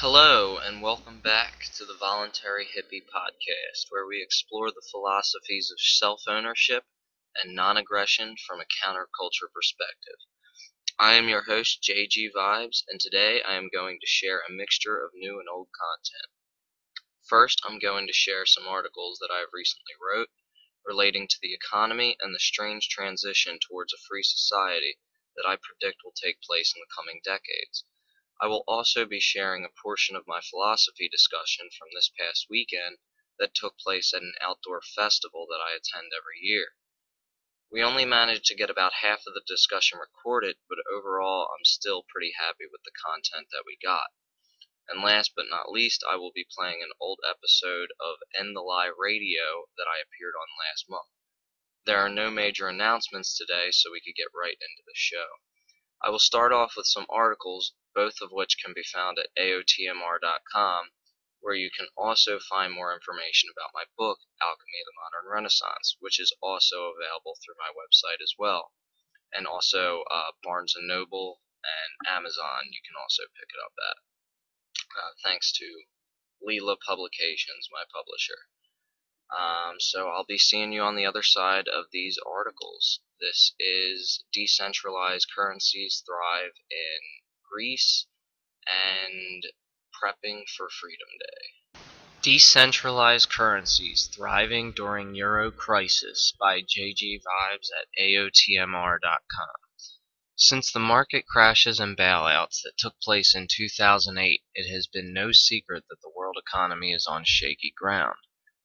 Hello, and welcome back to the Voluntary Hippie Podcast, where we explore the philosophies of self ownership and non aggression from a counterculture perspective. I am your host, JG Vibes, and today I am going to share a mixture of new and old content. First, I'm going to share some articles that I have recently wrote relating to the economy and the strange transition towards a free society that I predict will take place in the coming decades. I will also be sharing a portion of my philosophy discussion from this past weekend that took place at an outdoor festival that I attend every year. We only managed to get about half of the discussion recorded, but overall I'm still pretty happy with the content that we got. And last but not least, I will be playing an old episode of End the Lie Radio that I appeared on last month. There are no major announcements today, so we could get right into the show. I will start off with some articles both of which can be found at aotmr.com, where you can also find more information about my book, Alchemy of the Modern Renaissance, which is also available through my website as well. And also uh, Barnes & Noble and Amazon, you can also pick it up at. Uh, thanks to Leela Publications, my publisher. Um, so I'll be seeing you on the other side of these articles. This is Decentralized Currencies Thrive in Greece, and prepping for Freedom Day. Decentralized Currencies Thriving During Euro Crisis by JG Vibes at AOTMR.com. Since the market crashes and bailouts that took place in 2008, it has been no secret that the world economy is on shaky ground.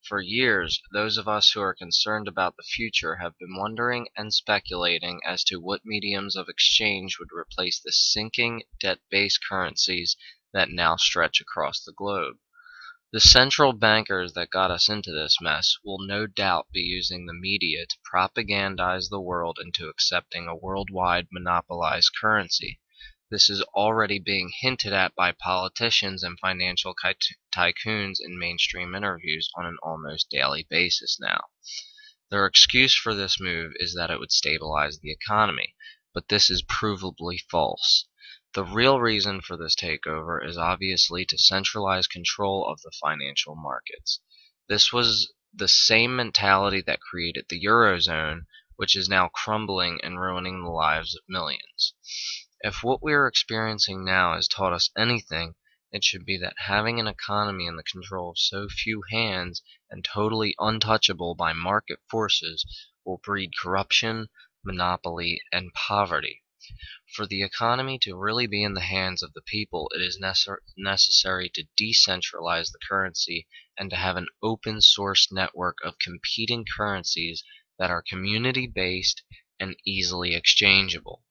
For years, those of us who are concerned about the future have been wondering and speculating as to what mediums of exchange would replace the sinking, debt-based currencies that now stretch across the globe. The central bankers that got us into this mess will no doubt be using the media to propagandize the world into accepting a worldwide monopolized currency. This is already being hinted at by politicians and financial tycoons in mainstream interviews on an almost daily basis now. Their excuse for this move is that it would stabilize the economy, but this is provably false. The real reason for this takeover is obviously to centralize control of the financial markets. This was the same mentality that created the Eurozone, which is now crumbling and ruining the lives of millions. If what we are experiencing now has taught us anything, it should be that having an economy in the control of so few hands and totally untouchable by market forces will breed corruption, monopoly, and poverty. For the economy to really be in the hands of the people, it is necessary to decentralize the currency and to have an open source network of competing currencies that are community based and easily exchangeable.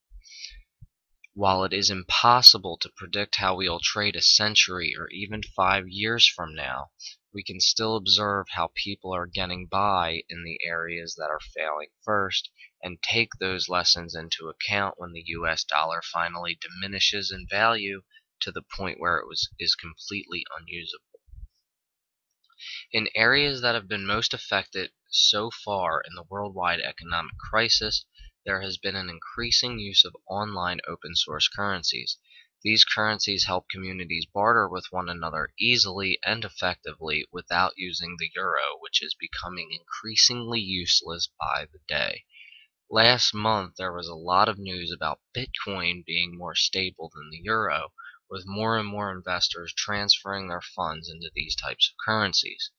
While it is impossible to predict how we'll trade a century or even five years from now, we can still observe how people are getting by in the areas that are failing first and take those lessons into account when the US dollar finally diminishes in value to the point where it was, is completely unusable. In areas that have been most affected so far in the worldwide economic crisis, there has been an increasing use of online open source currencies. These currencies help communities barter with one another easily and effectively without using the euro, which is becoming increasingly useless by the day. Last month there was a lot of news about Bitcoin being more stable than the euro, with more and more investors transferring their funds into these types of currencies.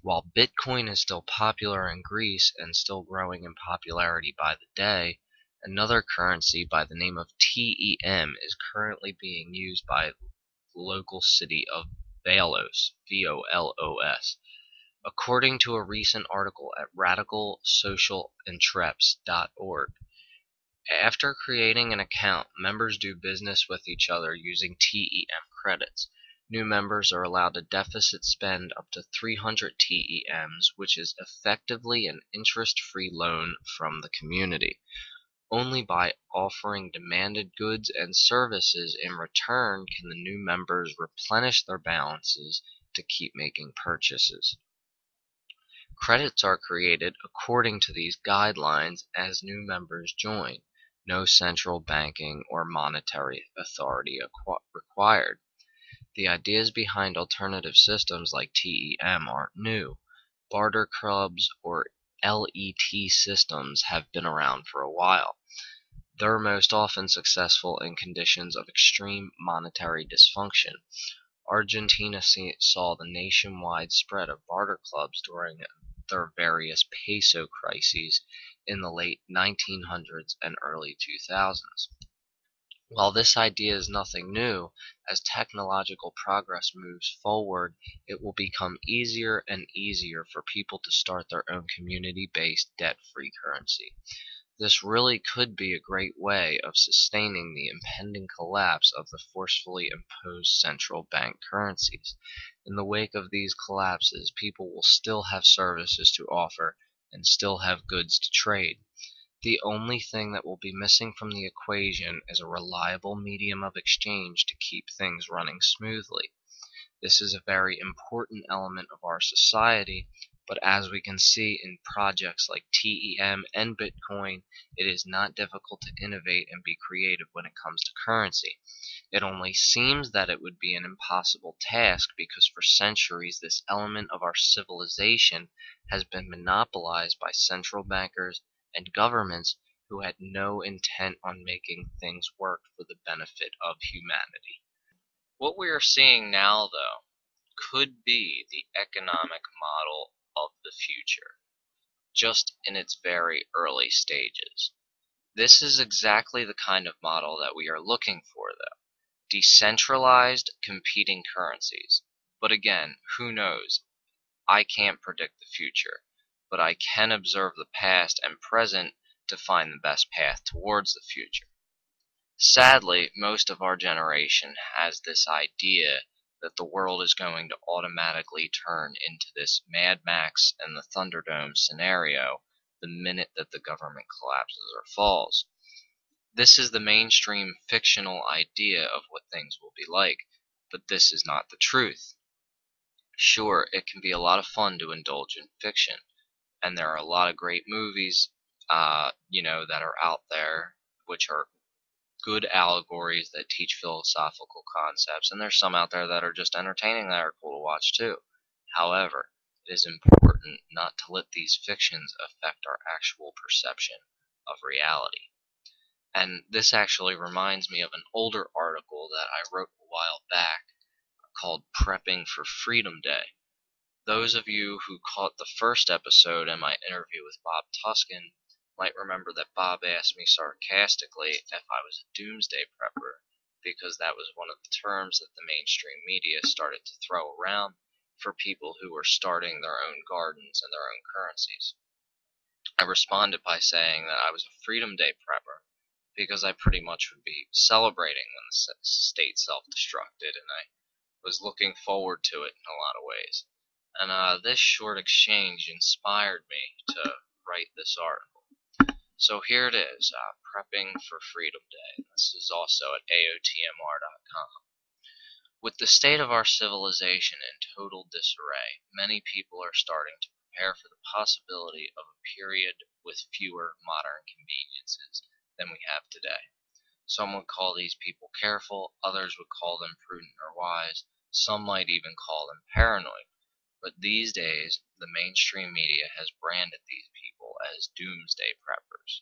While Bitcoin is still popular in Greece and still growing in popularity by the day, another currency by the name of TEM is currently being used by the local city of Volos, V-O-L-O-S. According to a recent article at radicalsocialentreps.org, after creating an account, members do business with each other using TEM credits. New members are allowed to deficit spend up to 300 TEMs, which is effectively an interest-free loan from the community. Only by offering demanded goods and services in return can the new members replenish their balances to keep making purchases. Credits are created according to these guidelines as new members join. No central banking or monetary authority required. The ideas behind alternative systems like TEM aren't new. Barter clubs or LET systems have been around for a while. They're most often successful in conditions of extreme monetary dysfunction. Argentina saw the nationwide spread of barter clubs during their various peso crises in the late 1900s and early 2000s. While this idea is nothing new, as technological progress moves forward, it will become easier and easier for people to start their own community-based debt-free currency. This really could be a great way of sustaining the impending collapse of the forcefully imposed central bank currencies. In the wake of these collapses, people will still have services to offer and still have goods to trade. The only thing that will be missing from the equation is a reliable medium of exchange to keep things running smoothly. This is a very important element of our society, but as we can see in projects like TEM and Bitcoin, it is not difficult to innovate and be creative when it comes to currency. It only seems that it would be an impossible task because for centuries this element of our civilization has been monopolized by central bankers and governments who had no intent on making things work for the benefit of humanity. What we are seeing now, though, could be the economic model of the future, just in its very early stages. This is exactly the kind of model that we are looking for, though. Decentralized competing currencies. But again, who knows? I can't predict the future but I can observe the past and present to find the best path towards the future. Sadly, most of our generation has this idea that the world is going to automatically turn into this Mad Max and the Thunderdome scenario the minute that the government collapses or falls. This is the mainstream fictional idea of what things will be like, but this is not the truth. Sure, it can be a lot of fun to indulge in fiction, and there are a lot of great movies, uh, you know, that are out there which are good allegories that teach philosophical concepts, and there's some out there that are just entertaining that are cool to watch too. However, it is important not to let these fictions affect our actual perception of reality. And this actually reminds me of an older article that I wrote a while back called Prepping for Freedom Day. Those of you who caught the first episode in my interview with Bob Tuskin might remember that Bob asked me sarcastically if I was a doomsday prepper, because that was one of the terms that the mainstream media started to throw around for people who were starting their own gardens and their own currencies. I responded by saying that I was a Freedom Day prepper because I pretty much would be celebrating when the state self-destructed and I was looking forward to it in a lot of ways. And uh, this short exchange inspired me to write this article. So here it is, uh, Prepping for Freedom Day. This is also at AOTMR.com. With the state of our civilization in total disarray, many people are starting to prepare for the possibility of a period with fewer modern conveniences than we have today. Some would call these people careful, others would call them prudent or wise, some might even call them paranoid. But these days, the mainstream media has branded these people as doomsday preppers.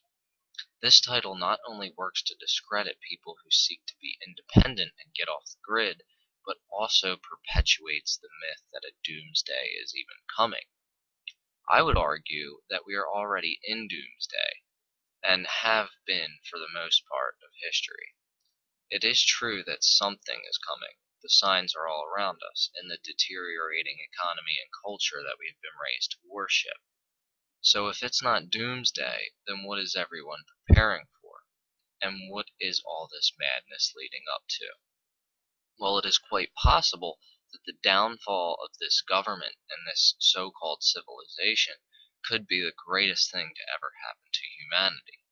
This title not only works to discredit people who seek to be independent and get off the grid, but also perpetuates the myth that a doomsday is even coming. I would argue that we are already in doomsday, and have been for the most part of history. It is true that something is coming, the signs are all around us in the deteriorating economy and culture that we have been raised to worship. So if it's not doomsday, then what is everyone preparing for? And what is all this madness leading up to? Well, it is quite possible that the downfall of this government and this so-called civilization could be the greatest thing to ever happen to humanity.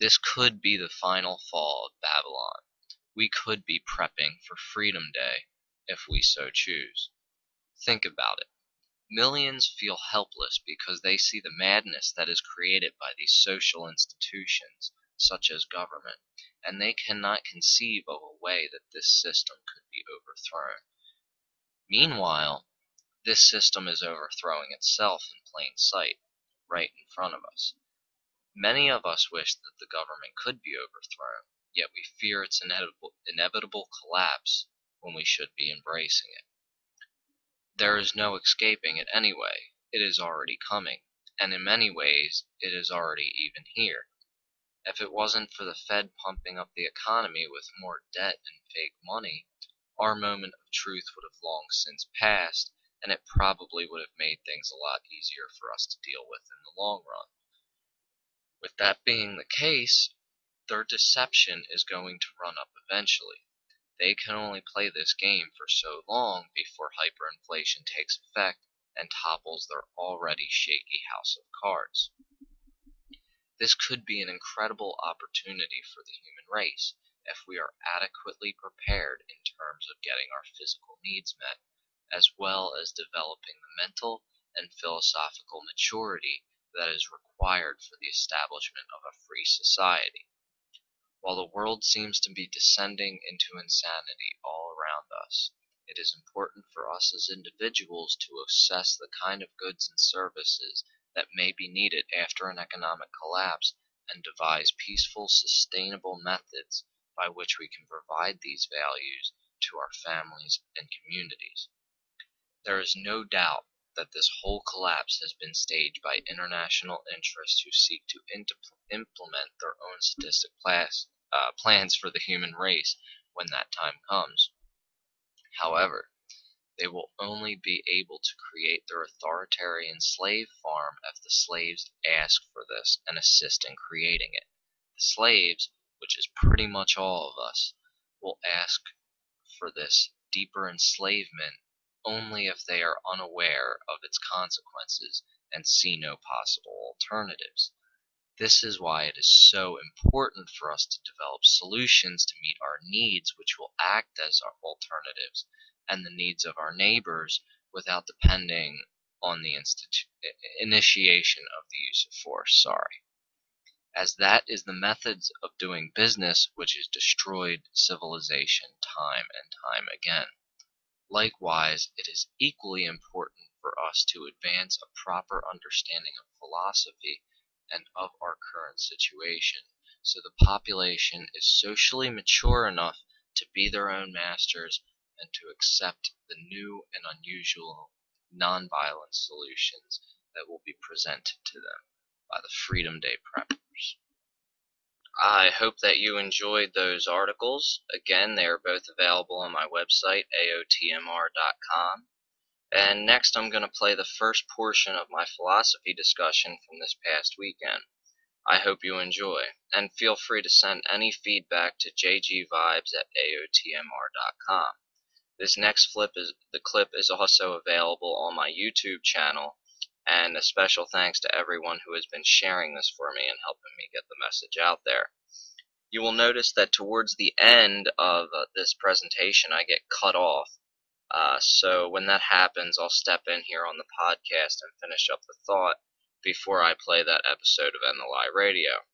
This could be the final fall of Babylon we could be prepping for Freedom Day if we so choose. Think about it. Millions feel helpless because they see the madness that is created by these social institutions such as government, and they cannot conceive of a way that this system could be overthrown. Meanwhile, this system is overthrowing itself in plain sight, right in front of us. Many of us wish that the government could be overthrown, yet we fear its inevitable, inevitable collapse when we should be embracing it. There is no escaping it anyway, it is already coming, and in many ways it is already even here. If it wasn't for the Fed pumping up the economy with more debt and fake money, our moment of truth would have long since passed, and it probably would have made things a lot easier for us to deal with in the long run. With that being the case, their deception is going to run up eventually. They can only play this game for so long before hyperinflation takes effect and topples their already shaky house of cards. This could be an incredible opportunity for the human race if we are adequately prepared in terms of getting our physical needs met, as well as developing the mental and philosophical maturity that is required for the establishment of a free society. While the world seems to be descending into insanity all around us, it is important for us as individuals to assess the kind of goods and services that may be needed after an economic collapse and devise peaceful, sustainable methods by which we can provide these values to our families and communities. There is no doubt that this whole collapse has been staged by international interests who seek to implement their own sadistic uh, plans for the human race when that time comes. However, they will only be able to create their authoritarian slave farm if the slaves ask for this and assist in creating it. The slaves, which is pretty much all of us, will ask for this deeper enslavement only if they are unaware of its consequences and see no possible alternatives. This is why it is so important for us to develop solutions to meet our needs which will act as our alternatives and the needs of our neighbors without depending on the initiation of the use of force. Sorry. As that is the methods of doing business which has destroyed civilization time and time again. Likewise, it is equally important for us to advance a proper understanding of philosophy and of our current situation, so the population is socially mature enough to be their own masters and to accept the new and unusual nonviolent solutions that will be presented to them by the Freedom Day preppers. I hope that you enjoyed those articles. Again, they are both available on my website, aotmr.com. And next, I'm going to play the first portion of my philosophy discussion from this past weekend. I hope you enjoy, and feel free to send any feedback to jgvibes at aotmr.com. This next flip is the clip is also available on my YouTube channel, and a special thanks to everyone who has been sharing this for me and helping me get the message out there. You will notice that towards the end of uh, this presentation I get cut off. Uh, so when that happens, I'll step in here on the podcast and finish up the thought before I play that episode of End the Lie Radio.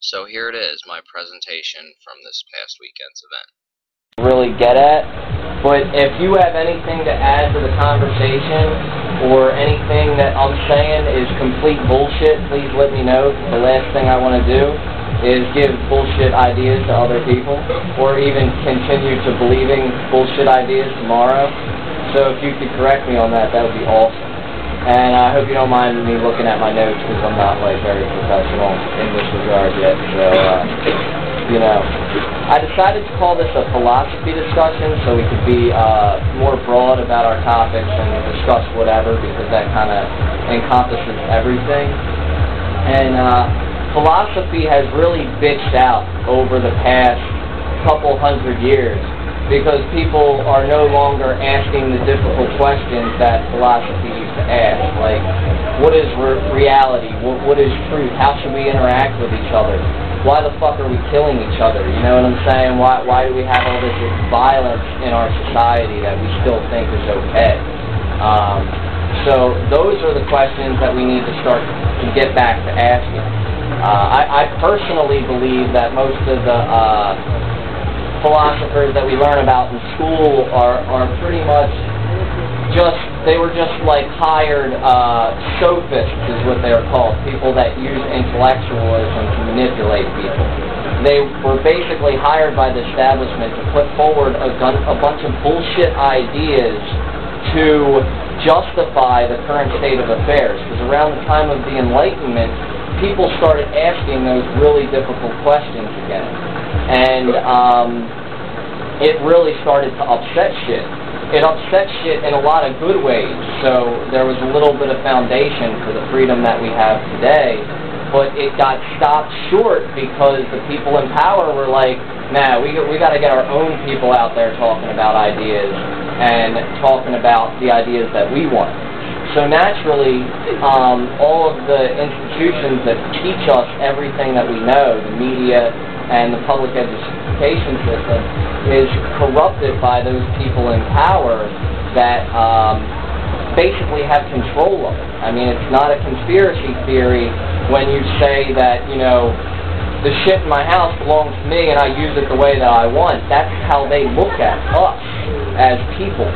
So here it is, my presentation from this past weekend's event. Really get at but if you have anything to add to the conversation or anything that I'm saying is complete bullshit, please let me know. The last thing I want to do is give bullshit ideas to other people or even continue to believing bullshit ideas tomorrow. So if you could correct me on that, that would be awesome. And I hope you don't mind me looking at my notes because I'm not like very professional in this regard yet. So, uh, you know. I decided to call this a philosophy discussion so we could be uh, more broad about our topics and discuss whatever because that kind of encompasses everything. And uh, philosophy has really bitched out over the past couple hundred years because people are no longer asking the difficult questions that philosophy used to ask, like what is re reality, what, what is truth, how should we interact with each other, why the fuck are we killing each other? You know what I'm saying? Why why do we have all this violence in our society that we still think is okay? Um, so those are the questions that we need to start to get back to asking. Uh, I, I personally believe that most of the uh, philosophers that we learn about in school are, are pretty much just, they were just like hired uh, sophists is what they are called, people that use intellectualism to manipulate people. They were basically hired by the establishment to put forward a, gun, a bunch of bullshit ideas to justify the current state of affairs. Because around the time of the Enlightenment, people started asking those really difficult questions again. And um, it really started to upset shit. It upset shit in a lot of good ways. So there was a little bit of foundation for the freedom that we have today. But it got stopped short because the people in power were like, nah, we, we got to get our own people out there talking about ideas and talking about the ideas that we want. So naturally, um, all of the institutions that teach us everything that we know, the media and the public education system, is corrupted by those people in power that um, basically have control of it. I mean, it's not a conspiracy theory when you say that, you know, the shit in my house belongs to me and I use it the way that I want. That's how they look at us as people.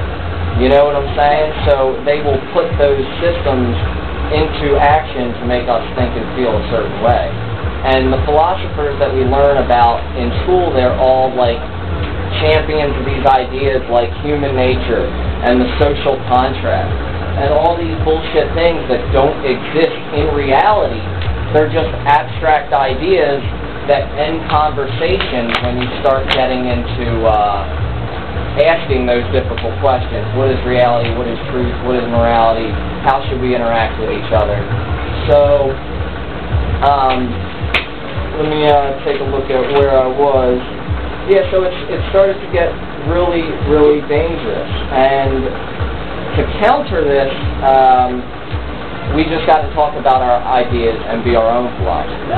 You know what I'm saying? So they will put those systems into action to make us think and feel a certain way. And the philosophers that we learn about in school, they're all like champions of these ideas like human nature and the social contract and all these bullshit things that don't exist in reality. They're just abstract ideas that end conversations when you start getting into uh, asking those difficult questions. What is reality? What is truth? What is morality? How should we interact with each other? So, um, let me uh, take a look at where I was. Yeah, so it's, it started to get really, really dangerous. And to counter this, um, we just got to talk about our ideas and be our own philosophers.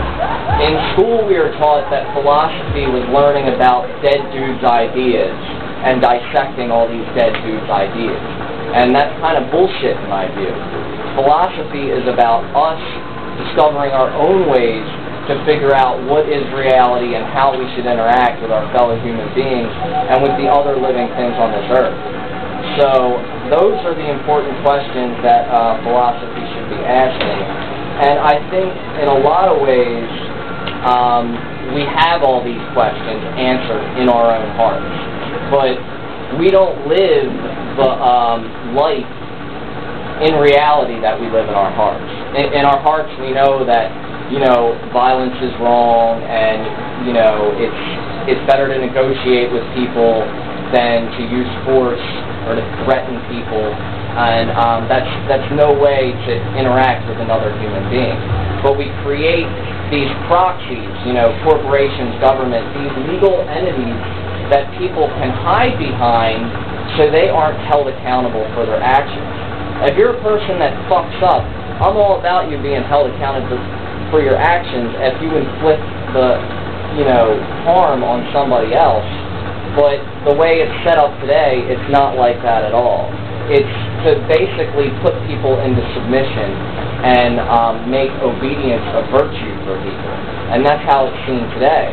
In school, we were taught that philosophy was learning about dead dudes' ideas and dissecting all these dead dudes' ideas. And that's kind of bullshit in my view. Philosophy is about us discovering our own ways to figure out what is reality and how we should interact with our fellow human beings and with the other living things on this earth. So those are the important questions that uh, philosophy should be asking. And I think in a lot of ways, um, we have all these questions answered in our own hearts but we don't live the um, life in reality that we live in our hearts. In, in our hearts, we know that you know violence is wrong, and you know it's it's better to negotiate with people than to use force or to threaten people, and um, that's that's no way to interact with another human being. But we create these proxies, you know, corporations, government, these legal entities that people can hide behind so they aren't held accountable for their actions. If you're a person that fucks up, I'm all about you being held accountable for your actions if you inflict the, you know, harm on somebody else. But the way it's set up today, it's not like that at all. It's to basically put people into submission and um, make obedience a virtue for people. And that's how it's seen today.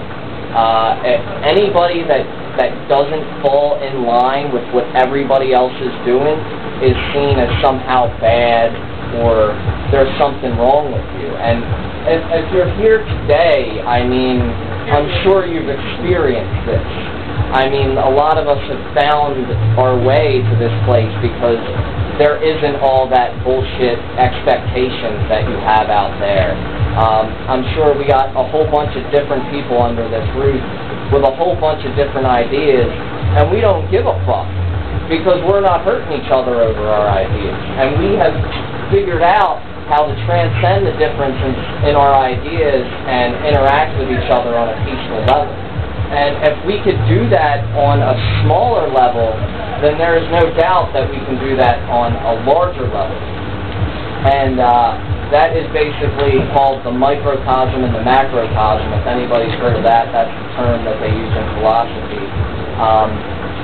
Uh, anybody that that doesn't fall in line with what everybody else is doing is seen as somehow bad or there's something wrong with you. And if, if you're here today, I mean, I'm sure you've experienced this. I mean, a lot of us have found our way to this place because there isn't all that bullshit expectations that you have out there. Um, I'm sure we got a whole bunch of different people under this roof with a whole bunch of different ideas, and we don't give a fuck because we're not hurting each other over our ideas. And we have figured out how to transcend the differences in our ideas and interact with each other on a peaceful level. And if we could do that on a smaller level, then there is no doubt that we can do that on a larger level. And uh, that is basically called the microcosm and the macrocosm. If anybody's heard of that, that's the term that they use in philosophy. Um,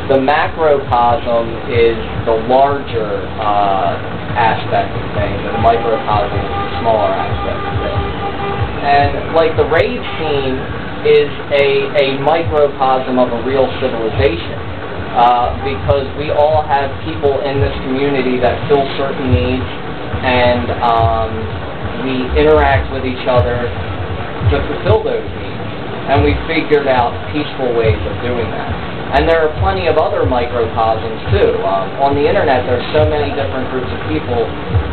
the macrocosm is the larger uh, aspect of things, and the microcosm is the smaller aspect of things. And like the rave scene is a, a microcosm of a real civilization. Uh, because we all have people in this community that fill certain needs and um, we interact with each other to fulfill those needs. And we figured out peaceful ways of doing that. And there are plenty of other microcosms too. Um, on the internet, there's so many different groups of people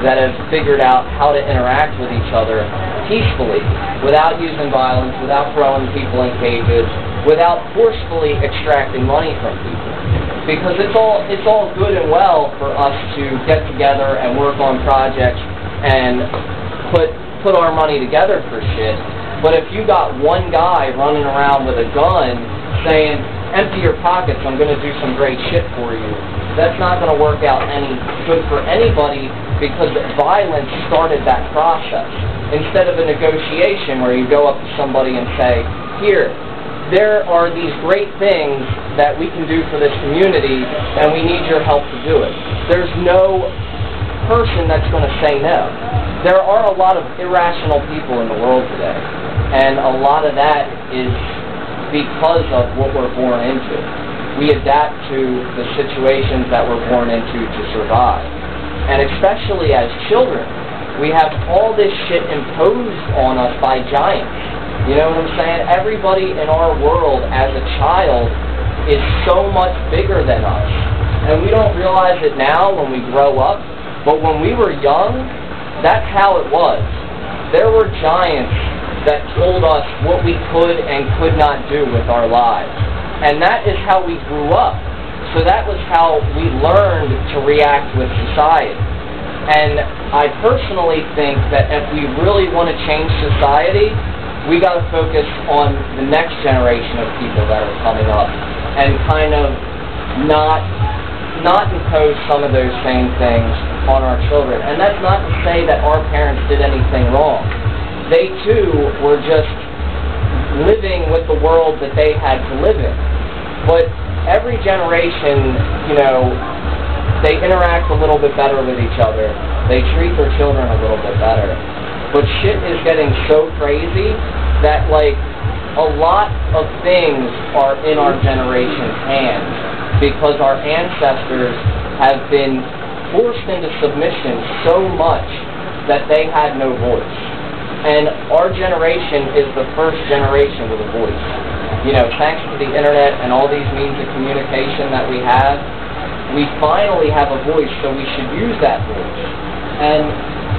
that have figured out how to interact with each other peacefully, without using violence, without throwing people in cages, without forcefully extracting money from people. Because it's all it's all good and well for us to get together and work on projects and put put our money together for shit. But if you got one guy running around with a gun saying, empty your pockets, I'm going to do some great shit for you. That's not going to work out any good for anybody because violence started that process. Instead of a negotiation where you go up to somebody and say, here, there are these great things that we can do for this community and we need your help to do it. There's no person that's going to say no. There are a lot of irrational people in the world today, and a lot of that is because of what we're born into. We adapt to the situations that we're born into to survive. And especially as children, we have all this shit imposed on us by giants. You know what I'm saying? Everybody in our world as a child is so much bigger than us. And we don't realize it now when we grow up, but when we were young, that's how it was. There were giants that told us what we could and could not do with our lives. And that is how we grew up. So that was how we learned to react with society. And I personally think that if we really want to change society, we got to focus on the next generation of people that are coming up and kind of not not impose some of those same things on our children. And that's not to say that our parents did anything wrong they too were just living with the world that they had to live in. But every generation, you know, they interact a little bit better with each other. They treat their children a little bit better. But shit is getting so crazy that, like, a lot of things are in our generation's hands because our ancestors have been forced into submission so much that they had no voice. And our generation is the first generation with a voice. You know, thanks to the internet and all these means of communication that we have, we finally have a voice, so we should use that voice. And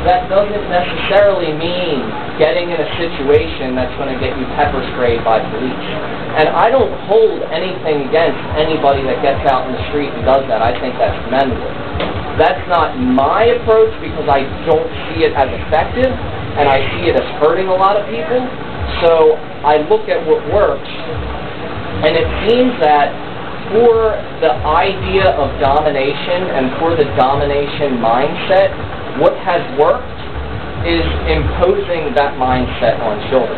that doesn't necessarily mean getting in a situation that's going to get you pepper sprayed by police. And I don't hold anything against anybody that gets out in the street and does that. I think that's commendable. That's not my approach because I don't see it as effective and I see it as hurting a lot of people. So I look at what works, and it seems that for the idea of domination and for the domination mindset, what has worked is imposing that mindset on children.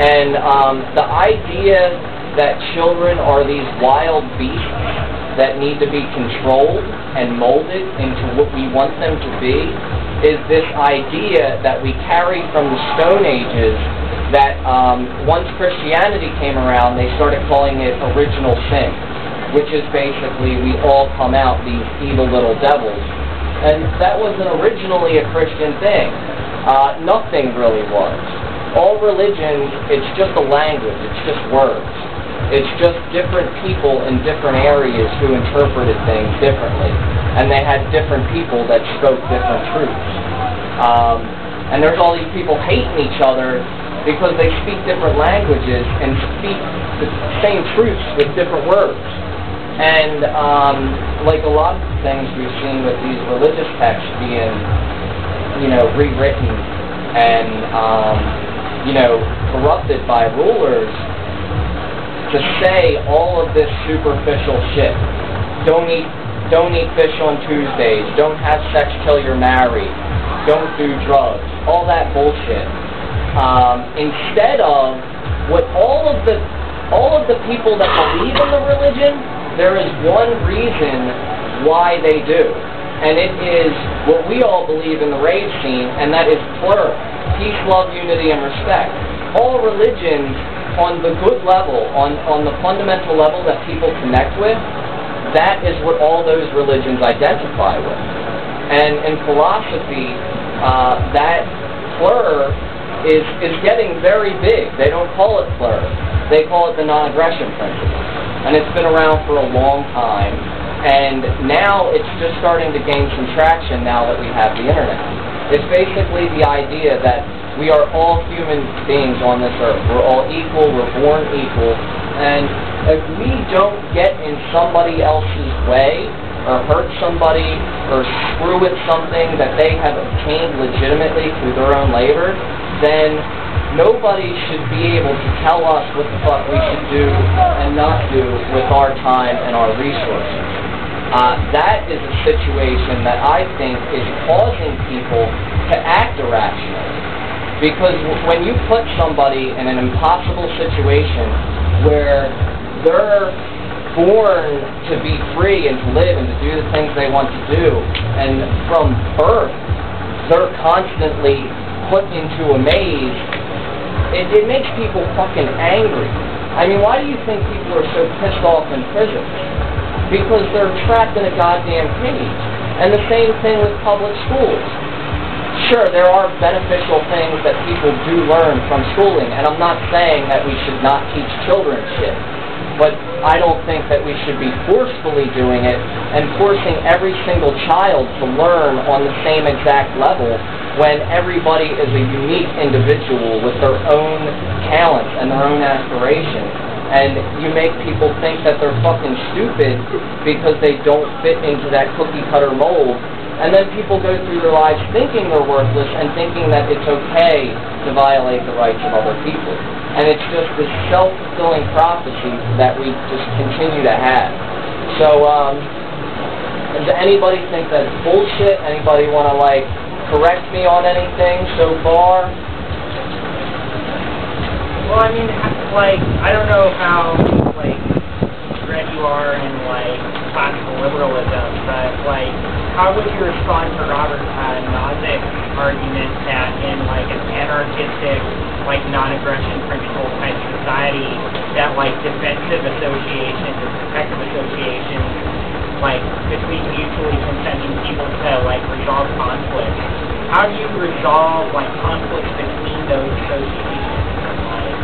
And um, the idea that children are these wild beasts that need to be controlled and molded into what we want them to be is this idea that we carry from the Stone Ages that um, once Christianity came around, they started calling it original sin, which is basically we all come out these evil little devils. And that wasn't originally a Christian thing. Uh, nothing really was. All religions, it's just a language, it's just words. It's just different people in different areas who interpreted things differently. And they had different people that spoke different truths. Um, and there's all these people hating each other because they speak different languages and speak the same truths with different words. And um, like a lot of things we've seen with these religious texts being, you know, rewritten and, um, you know, corrupted by rulers, to say all of this superficial shit. Don't eat, don't eat fish on Tuesdays. Don't have sex till you're married. Don't do drugs. All that bullshit. Um, instead of what all of the all of the people that believe in the religion, there is one reason why they do. And it is what we all believe in the rave scene, and that is PLUR. peace, love, unity, and respect. All religions, on the good level, on, on the fundamental level that people connect with, that is what all those religions identify with. And in philosophy, uh, that plur is, is getting very big. They don't call it plur. They call it the non-aggression principle. And it's been around for a long time. And now it's just starting to gain some traction now that we have the internet. It's basically the idea that we are all human beings on this earth. We're all equal. We're born equal. And if we don't get in somebody else's way or hurt somebody or screw with something that they have obtained legitimately through their own labor, then nobody should be able to tell us what the fuck we should do and not do with our time and our resources. Uh, that is a situation that I think is causing people to act irrationally. Because when you put somebody in an impossible situation where they're born to be free and to live and to do the things they want to do, and from birth they're constantly put into a maze, it, it makes people fucking angry. I mean, why do you think people are so pissed off in prison? Because they're trapped in a goddamn cage. And the same thing with public schools sure, there are beneficial things that people do learn from schooling, and I'm not saying that we should not teach children shit, but I don't think that we should be forcefully doing it and forcing every single child to learn on the same exact level when everybody is a unique individual with their own talents and their own aspirations. And you make people think that they're fucking stupid because they don't fit into that cookie cutter mold and then people go through their lives thinking they're worthless and thinking that it's okay to violate the rights of other people. And it's just this self-fulfilling prophecy that we just continue to have. So, um, does anybody think that's bullshit? Anybody want to, like, correct me on anything so far? Well, I mean, like, I don't know how, like, read you are in, like, classical liberalism, but, like, how would you respond to Robert uh, Nozick's argument that in like an anarchistic, like non-aggression principle type society, that like defensive associations or protective associations, like between mutually consenting people to like resolve conflict. How do you resolve like conflicts between those associations? Like,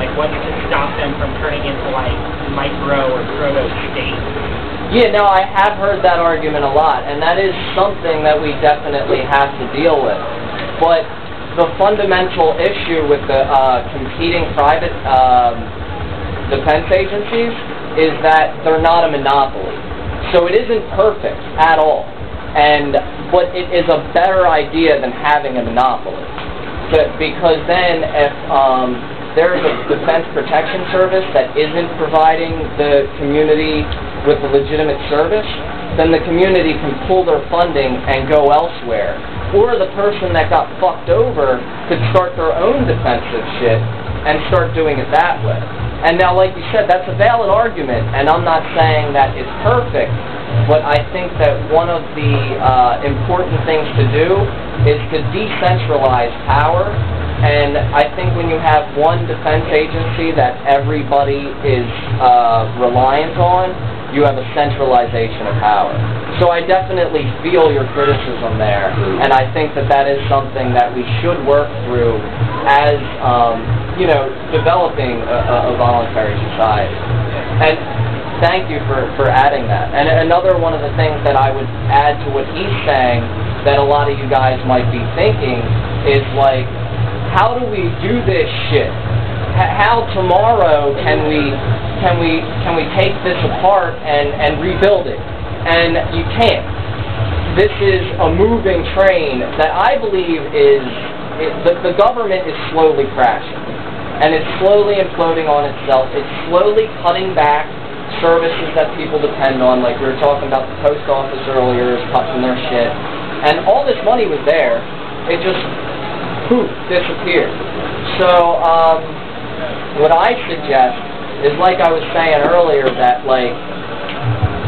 like what to stop them from turning into like micro or proto states? Yeah, no, I have heard that argument a lot, and that is something that we definitely have to deal with. But the fundamental issue with the uh, competing private um, defense agencies is that they're not a monopoly. So it isn't perfect at all. And but it is a better idea than having a monopoly. But because then if um, there's a defense protection service that isn't providing the community with a legitimate service, then the community can pull their funding and go elsewhere. Or the person that got fucked over could start their own defensive shit and start doing it that way. And now, like you said, that's a valid argument, and I'm not saying that it's perfect, but I think that one of the uh, important things to do is to decentralize power and I think when you have one defense agency that everybody is uh, reliant on, you have a centralization of power. So I definitely feel your criticism there, and I think that that is something that we should work through as, um, you know, developing a, a voluntary society. And thank you for, for adding that. And another one of the things that I would add to what he's saying that a lot of you guys might be thinking is like, how do we do this shit? how tomorrow can we can we can we take this apart and and rebuild it? And you can't. This is a moving train that I believe is it, the, the government is slowly crashing, and it's slowly imploding on itself. It's slowly cutting back services that people depend on, like we were talking about the post office earlier, is cutting their shit, and all this money was there. It just poof disappeared. So. Um, what I suggest is like I was saying earlier that like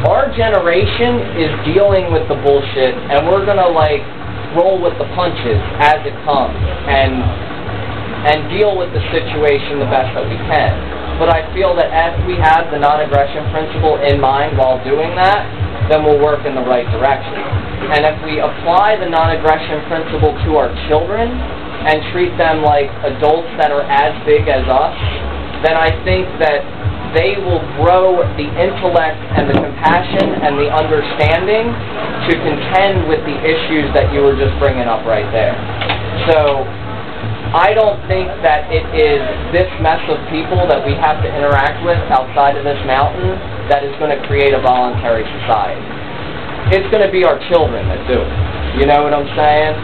our generation is dealing with the bullshit and we're gonna like roll with the punches as it comes and and deal with the situation the best that we can. But I feel that as we have the non-aggression principle in mind while doing that, then we'll work in the right direction. And if we apply the non-aggression principle to our children and treat them like adults that are as big as us, then I think that they will grow the intellect and the compassion and the understanding to contend with the issues that you were just bringing up right there. So I don't think that it is this mess of people that we have to interact with outside of this mountain that is going to create a voluntary society. It's going to be our children that do it. You know what I'm saying?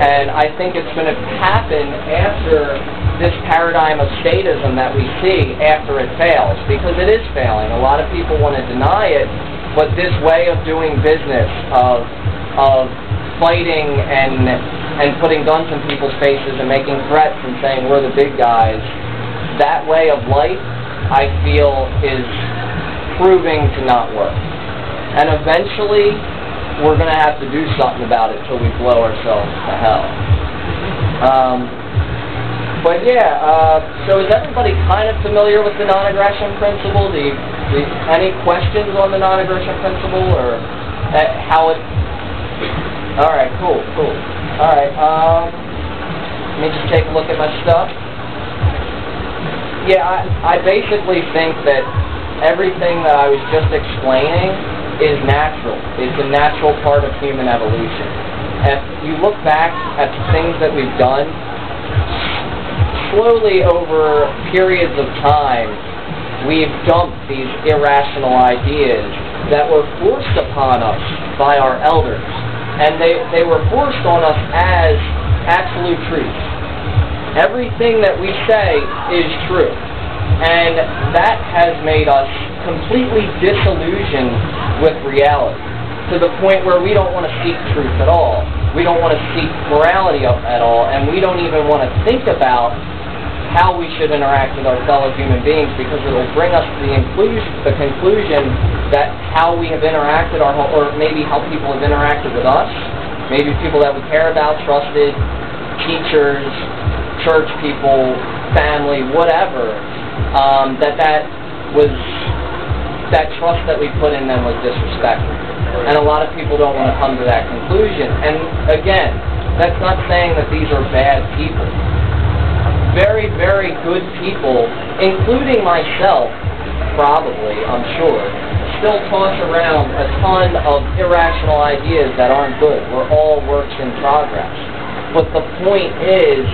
And I think it's going to happen after this paradigm of statism that we see after it fails, because it is failing. A lot of people want to deny it, but this way of doing business, of, of fighting and and putting guns in people's faces and making threats and saying we're the big guys, that way of life, I feel, is proving to not work. And eventually, we're going to have to do something about it till we blow ourselves to hell. Um, but yeah, uh, so is everybody kind of familiar with the non-aggression principle? Do you, do you, any questions on the non-aggression principle or uh, how it? All right, cool, cool. Alright, um, let me just take a look at my stuff. Yeah, I, I basically think that everything that I was just explaining is natural. It's a natural part of human evolution. If you look back at the things that we've done, slowly over periods of time, we've dumped these irrational ideas that were forced upon us by our elders and they, they were forced on us as absolute truth. Everything that we say is true. And that has made us completely disillusioned with reality to the point where we don't want to seek truth at all. We don't want to seek morality at all, and we don't even want to think about how we should interact with our fellow human beings because it will bring us to the, inclusion, the conclusion that how we have interacted, our, or maybe how people have interacted with us, maybe people that we care about, trusted, teachers, church people, family, whatever, um, that that was that trust that we put in them was disrespectful. And a lot of people don't want to come to that conclusion. And again, that's not saying that these are bad people very, very good people, including myself, probably, I'm sure, still toss around a ton of irrational ideas that aren't good. We're all works in progress. But the point is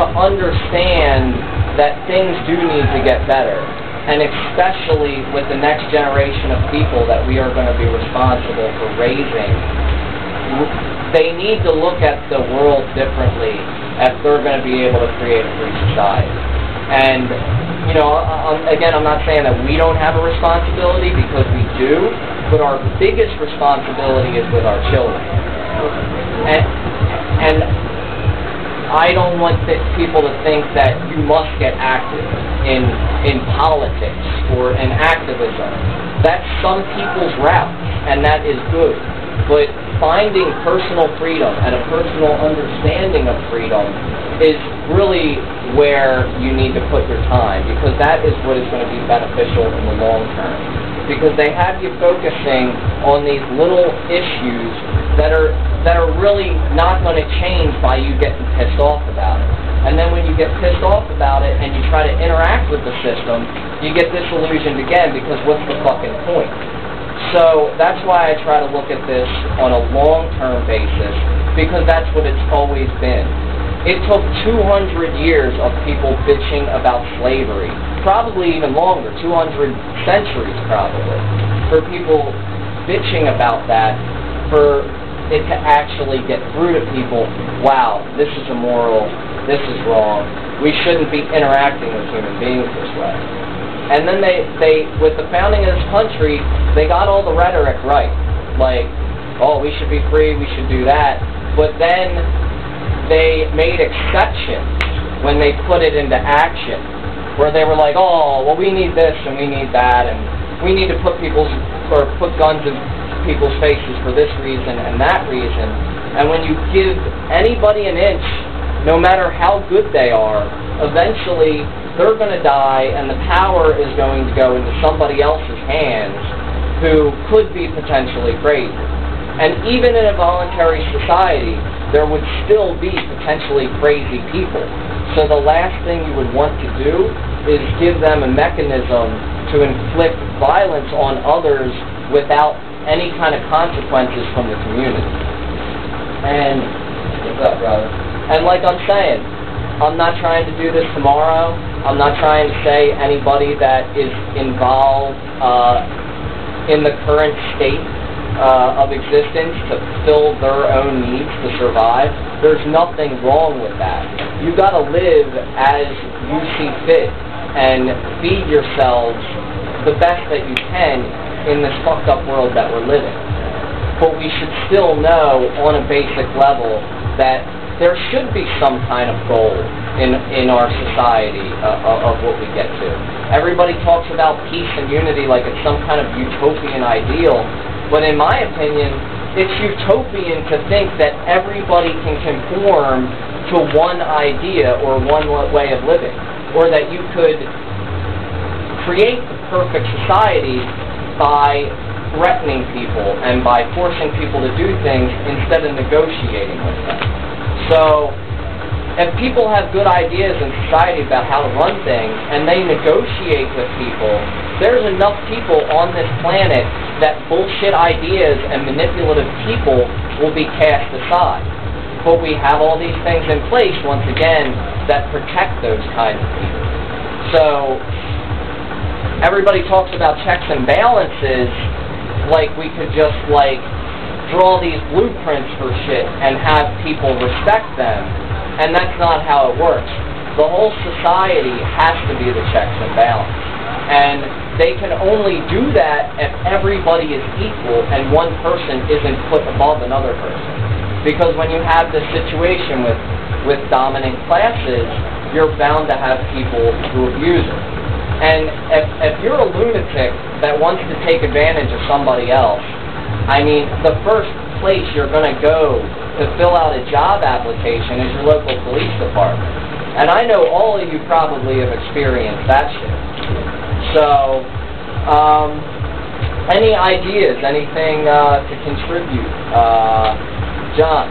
to understand that things do need to get better. And especially with the next generation of people that we are going to be responsible for raising, they need to look at the world differently if they're going to be able to create a free society. And, you know, again, I'm not saying that we don't have a responsibility because we do, but our biggest responsibility is with our children. And, and I don't want people to think that you must get active in, in politics or in activism. That's some people's route, and that is good. But finding personal freedom and a personal understanding of freedom is really where you need to put your time because that is what is going to be beneficial in the long term. Because they have you focusing on these little issues that are that are really not going to change by you getting pissed off about it. And then when you get pissed off about it and you try to interact with the system, you get disillusioned again because what's the fucking point? So that's why I try to look at this on a long-term basis, because that's what it's always been. It took 200 years of people bitching about slavery, probably even longer, 200 centuries probably, for people bitching about that, for it to actually get through to people, wow, this is immoral, this is wrong, we shouldn't be interacting with human beings this way. And then they, they, with the founding of this country, they got all the rhetoric right. Like, oh, we should be free, we should do that. But then they made exceptions when they put it into action, where they were like, oh, well, we need this and we need that, and we need to put people's, or put guns in people's faces for this reason and that reason. And when you give anybody an inch, no matter how good they are, eventually they're going to die and the power is going to go into somebody else's hands who could be potentially crazy. And even in a voluntary society, there would still be potentially crazy people. So the last thing you would want to do is give them a mechanism to inflict violence on others without any kind of consequences from the community. And what's up, brother? And like I'm saying, I'm not trying to do this tomorrow. I'm not trying to say anybody that is involved uh, in the current state uh, of existence to fill their own needs to survive. There's nothing wrong with that. You got to live as you see fit and feed yourselves the best that you can in this fucked up world that we're living. But we should still know on a basic level that there should be some kind of goal in in our society uh, of what we get to. Everybody talks about peace and unity like it's some kind of utopian ideal, but in my opinion, it's utopian to think that everybody can conform to one idea or one way of living, or that you could create the perfect society by threatening people and by forcing people to do things instead of negotiating with them. So if people have good ideas in society about how to run things and they negotiate with people, there's enough people on this planet that bullshit ideas and manipulative people will be cast aside. But we have all these things in place, once again, that protect those kinds of people. So, everybody talks about checks and balances like we could just, like, draw these blueprints for shit and have people respect them and that's not how it works. The whole society has to be the checks and balance. And they can only do that if everybody is equal and one person isn't put above another person. Because when you have this situation with, with dominant classes, you're bound to have people who abuse it. And if, if you're a lunatic that wants to take advantage of somebody else, I mean, the first place you're going to go to fill out a job application is your local police department. And I know all of you probably have experienced that shit. So, um, any ideas, anything uh, to contribute? Uh, John?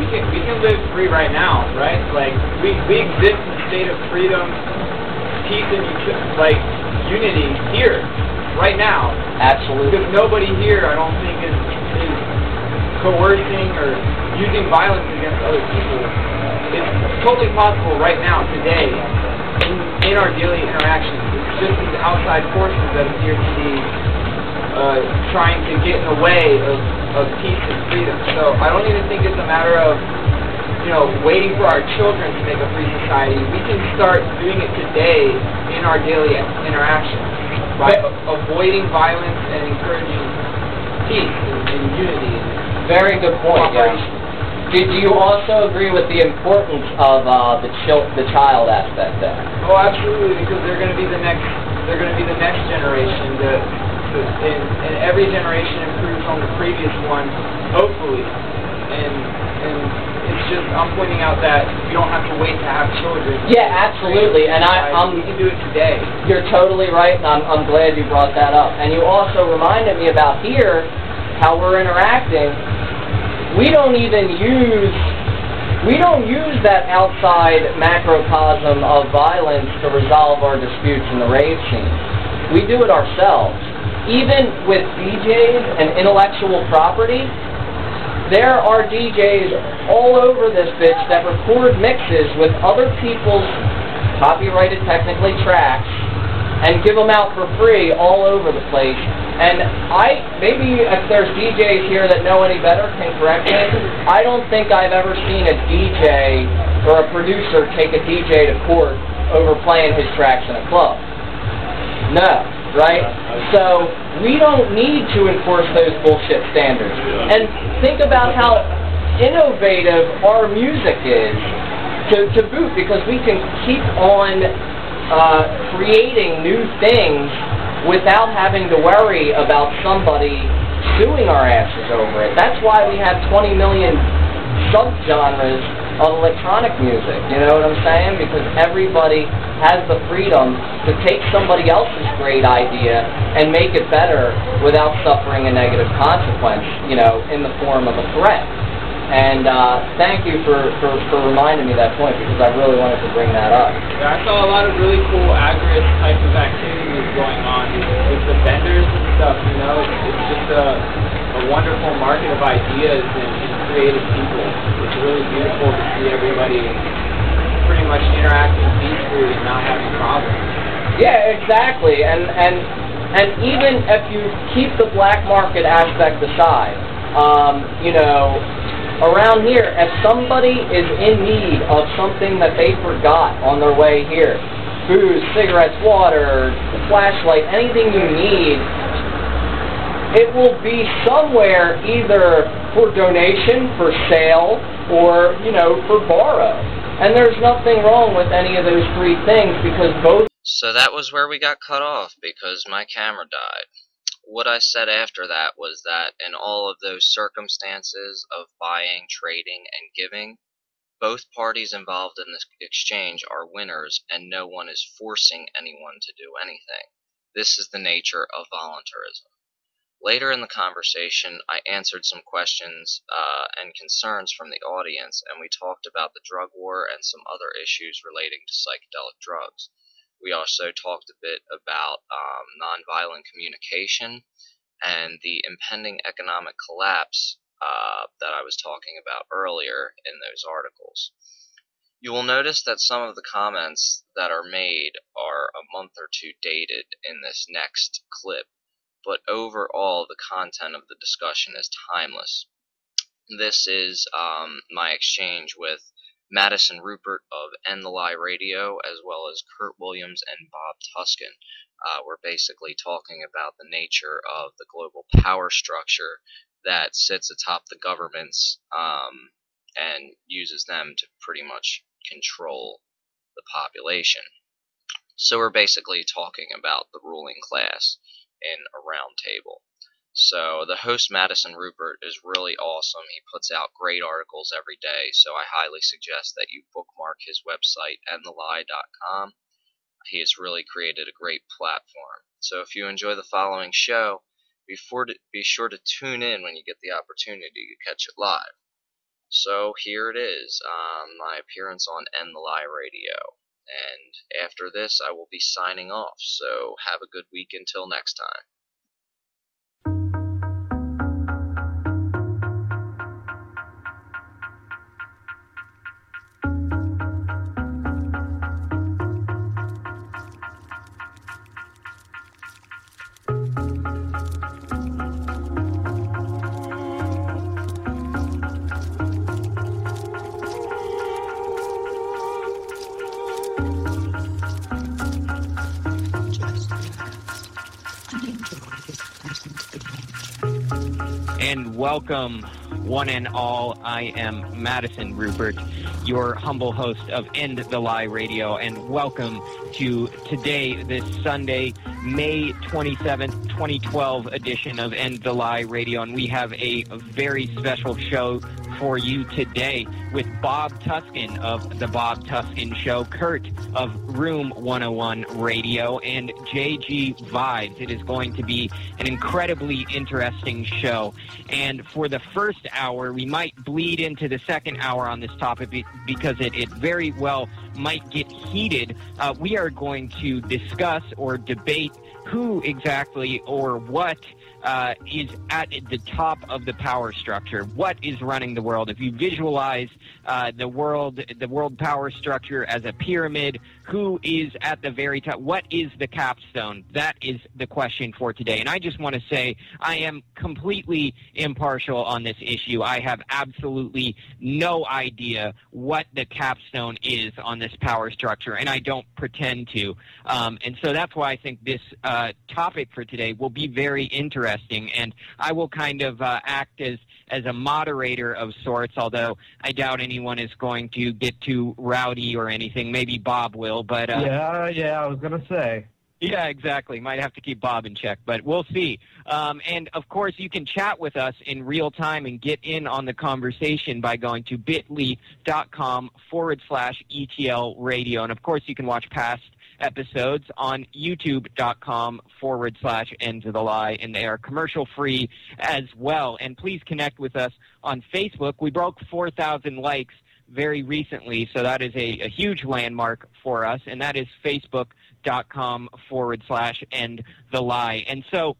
We can, we can live free right now, right? Like, we, we exist in a state of freedom, peace, and like unity here, right now. Absolutely. Because nobody here, I don't think, is, is coercing or using violence against other people is totally possible right now, today, in, in our daily interactions. It's just these outside forces that appear to be uh, trying to get in the way of, of peace and freedom. So I don't even think it's a matter of you know, waiting for our children to make a free society. We can start doing it today in our daily interactions by avoiding violence and encouraging peace and, and unity. Very good point, yeah. Do, do you also agree with the importance of uh, the chil- the child aspect there? Oh, absolutely, because they're going to be the next they're going to be the next generation. The, the and, and every generation improves on the previous one, hopefully. And and just I'm pointing out that you don't have to wait to have children. Yeah, absolutely, and I I'm um, you can do it today. You're totally right, and I'm I'm glad you brought that up. And you also reminded me about here how we're interacting we don't even use we don't use that outside macrocosm of violence to resolve our disputes in the rave scene. We do it ourselves. Even with DJs and intellectual property, there are DJs all over this bitch that record mixes with other people's copyrighted technically tracks and give them out for free all over the place. And I, maybe if there's DJs here that know any better can correct me, I don't think I've ever seen a DJ or a producer take a DJ to court over playing his tracks in a club. No, right? So we don't need to enforce those bullshit standards. And think about how innovative our music is to, to boot because we can keep on uh, creating new things without having to worry about somebody suing our asses over it. That's why we have 20 million subgenres of electronic music. You know what I'm saying? Because everybody has the freedom to take somebody else's great idea and make it better without suffering a negative consequence, you know, in the form of a threat. And uh, thank you for, for, for reminding me that point because I really wanted to bring that up. Yeah, I saw a lot of really cool agorist type of activities going on with the vendors and stuff. You know, it's, just a, a wonderful market of ideas and, and creative people. It's really beautiful to see everybody pretty much interacting peacefully and not having problems. Yeah, exactly. And and and even if you keep the black market aspect aside, um, you know, around here, if somebody is in need of something that they forgot on their way here, food, cigarettes, water, flashlight, anything you need, it will be somewhere either for donation, for sale, or, you know, for borrow. And there's nothing wrong with any of those three things because both. So that was where we got cut off because my camera died what I said after that was that in all of those circumstances of buying, trading, and giving, both parties involved in this exchange are winners and no one is forcing anyone to do anything. This is the nature of voluntarism. Later in the conversation, I answered some questions uh, and concerns from the audience, and we talked about the drug war and some other issues relating to psychedelic drugs. We also talked a bit about um, nonviolent communication and the impending economic collapse uh, that I was talking about earlier in those articles. You will notice that some of the comments that are made are a month or two dated in this next clip, but overall the content of the discussion is timeless. This is um, my exchange with Madison Ruppert of End the Lie Radio, as well as Kurt Williams and Bob Tuskin. Uh, we're basically talking about the nature of the global power structure that sits atop the governments um, and uses them to pretty much control the population. So we're basically talking about the ruling class in a round table. So the host Madison Ruppert is really awesome. He puts out great articles every day, so I highly suggest that you bookmark his website endthelie.com. He has really created a great platform. So if you enjoy the following show, be, to, be sure to tune in when you get the opportunity to catch it live. So here it is, um, my appearance on End the Lie Radio. And after this, I will be signing off. So have a good week until next time. Welcome, one and all. I am Madison Ruppert, your humble host of End the Lie Radio, and welcome to today, this Sunday, May 27th, 2012 edition of End the Lie Radio. And we have a very special show for you today with Bob Tuskin of The Bob Tuskin Show, Kurt of Room 101 Radio, and JG Vibes. It is going to be an incredibly interesting show. And for the first hour, we might bleed into the second hour on this topic because it, it very well might get heated. Uh, we are going to discuss or debate who exactly or what uh, is at the top of the power structure. What is running the world? If you visualize uh, the world, the world power structure as a pyramid, who is at the very top? What is the capstone? That is the question for today. And I just want to say I am completely impartial on this issue. I have absolutely no idea what the capstone is on this power structure, and I don't pretend to. Um, and so that's why I think this uh, topic for today will be very interesting And I will kind of uh, act as as a moderator of sorts, although I doubt anyone is going to get too rowdy or anything. Maybe Bob will, but uh, yeah, yeah, I was gonna say. Yeah, exactly. Might have to keep Bob in check, but we'll see. Um, and of course, you can chat with us in real time and get in on the conversation by going to bit.ly.com forward slash ETL radio. And of course, you can watch past episodes on youtube.com forward slash end to the lie, and they are commercial free as well. And please connect with us on Facebook. We broke 4,000 likes very recently, so that is a, a huge landmark for us, and that is facebook.com forward slash end the lie. And so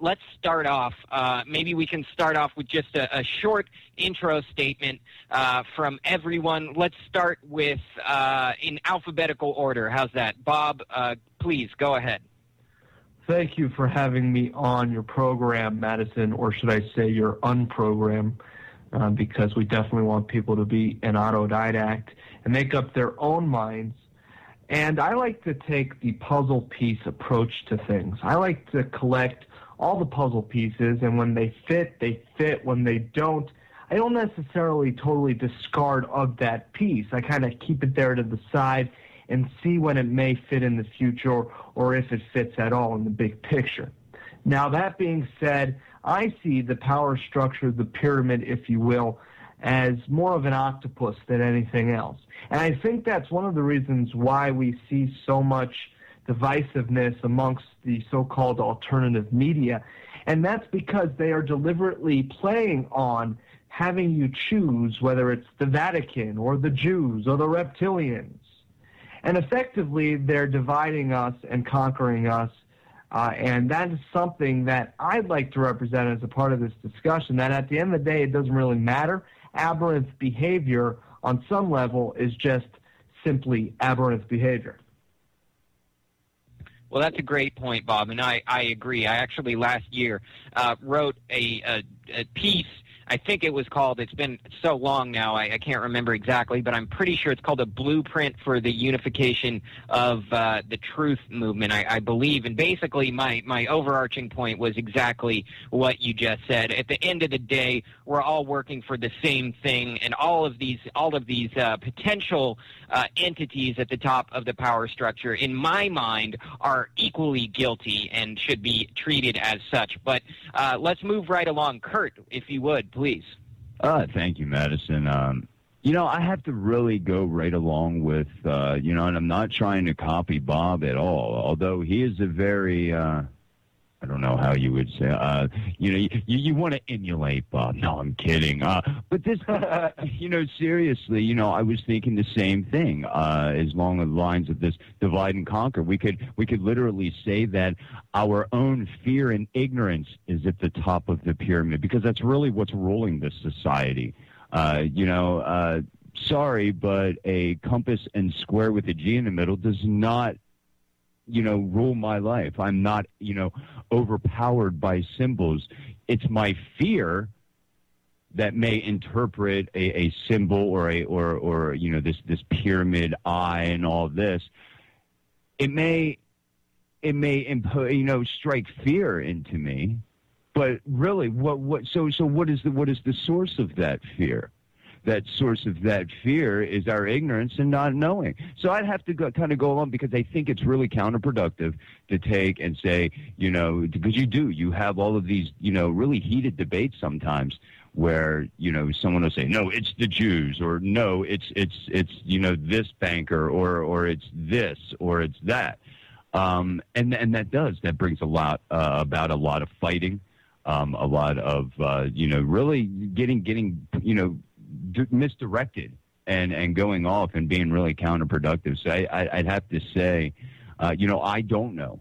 let's start off. Uh, maybe we can start off with just a, a short intro statement uh, from everyone. Let's start with uh, in alphabetical order. How's that? Bob, uh, please go ahead. Thank you for having me on your program, Madison, or should I say your unprogram, uh, because we definitely want people to be an autodidact and make up their own minds. And I like to take the puzzle piece approach to things. I like to collect all the puzzle pieces, and when they fit, they fit. When they don't, I don't necessarily totally discard of that piece. I kind of keep it there to the side and see when it may fit in the future or, if it fits at all in the big picture. Now, that being said, I see the power structure, the pyramid, if you will, as more of an octopus than anything else. And I think that's one of the reasons why we see so much divisiveness amongst the so-called alternative media. And that's because they are deliberately playing on having you choose whether it's the Vatican or the Jews or the reptilians. And effectively, they're dividing us and conquering us. Uh, and that is something that I'd like to represent as a part of this discussion, that at the end of the day, it doesn't really matter. Aberrant behavior on some level is just simply aberrant behavior. Well, that's a great point, Bob, and I, I agree. I actually last year uh, wrote a, a, a piece I think it was called, it's been so long now, I, I, can't remember exactly, but I'm pretty sure it's called a blueprint for the unification of uh, the truth movement, I, I, believe. And basically, my, my overarching point was exactly what you just said. At the end of the day, we're all working for the same thing, and all of these, all of these uh, potential uh, entities at the top of the power structure, in my mind, are equally guilty and should be treated as such. But uh, let's move right along. Kurt, if you would please. Uh, thank you, Madison. Um, you know, I have to really go right along with, uh, you know, and I'm not trying to copy Bob at all, although he is a very, uh, I don't know how you would say, uh, you know, you, you want to emulate Bob. No, I'm kidding. Uh, but this, you know, seriously, you know, I was thinking the same thing, uh, as long as the lines of this divide and conquer. We could, we could literally say that our own fear and ignorance is at the top of the pyramid because that's really what's ruling this society. Uh, you know, uh, sorry, but a compass and square with a G in the middle does not you know, rule my life. I'm not, you know, overpowered by symbols. It's my fear that may interpret a, a symbol or a or or you know this this pyramid eye and all this. It may it may impo- you know strike fear into me, but really, what what so so what is the what is the source of that fear? That source of that fear is our ignorance and not knowing. So I'd have to go, kind of go along because I think it's really counterproductive to take and say, you know, because you do, you have all of these, you know, really heated debates sometimes where you know someone will say no it's the Jews or no it's it's it's you know this banker or or it's this or it's that um, and and that does that brings a lot uh, about a lot of fighting um, a lot of uh, you know really getting getting you know misdirected and and going off and being really counterproductive. So I, would have to say, uh, you know, I don't know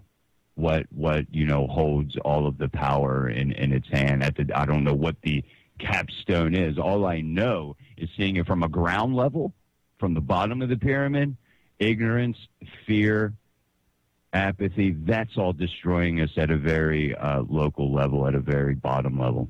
what what you know holds all of the power in in its hand. At the I don't know what the capstone is. All I know is seeing it from a ground level, from the bottom of the pyramid, ignorance, fear, apathy. That's all destroying us at a very uh, local level, at a very bottom level.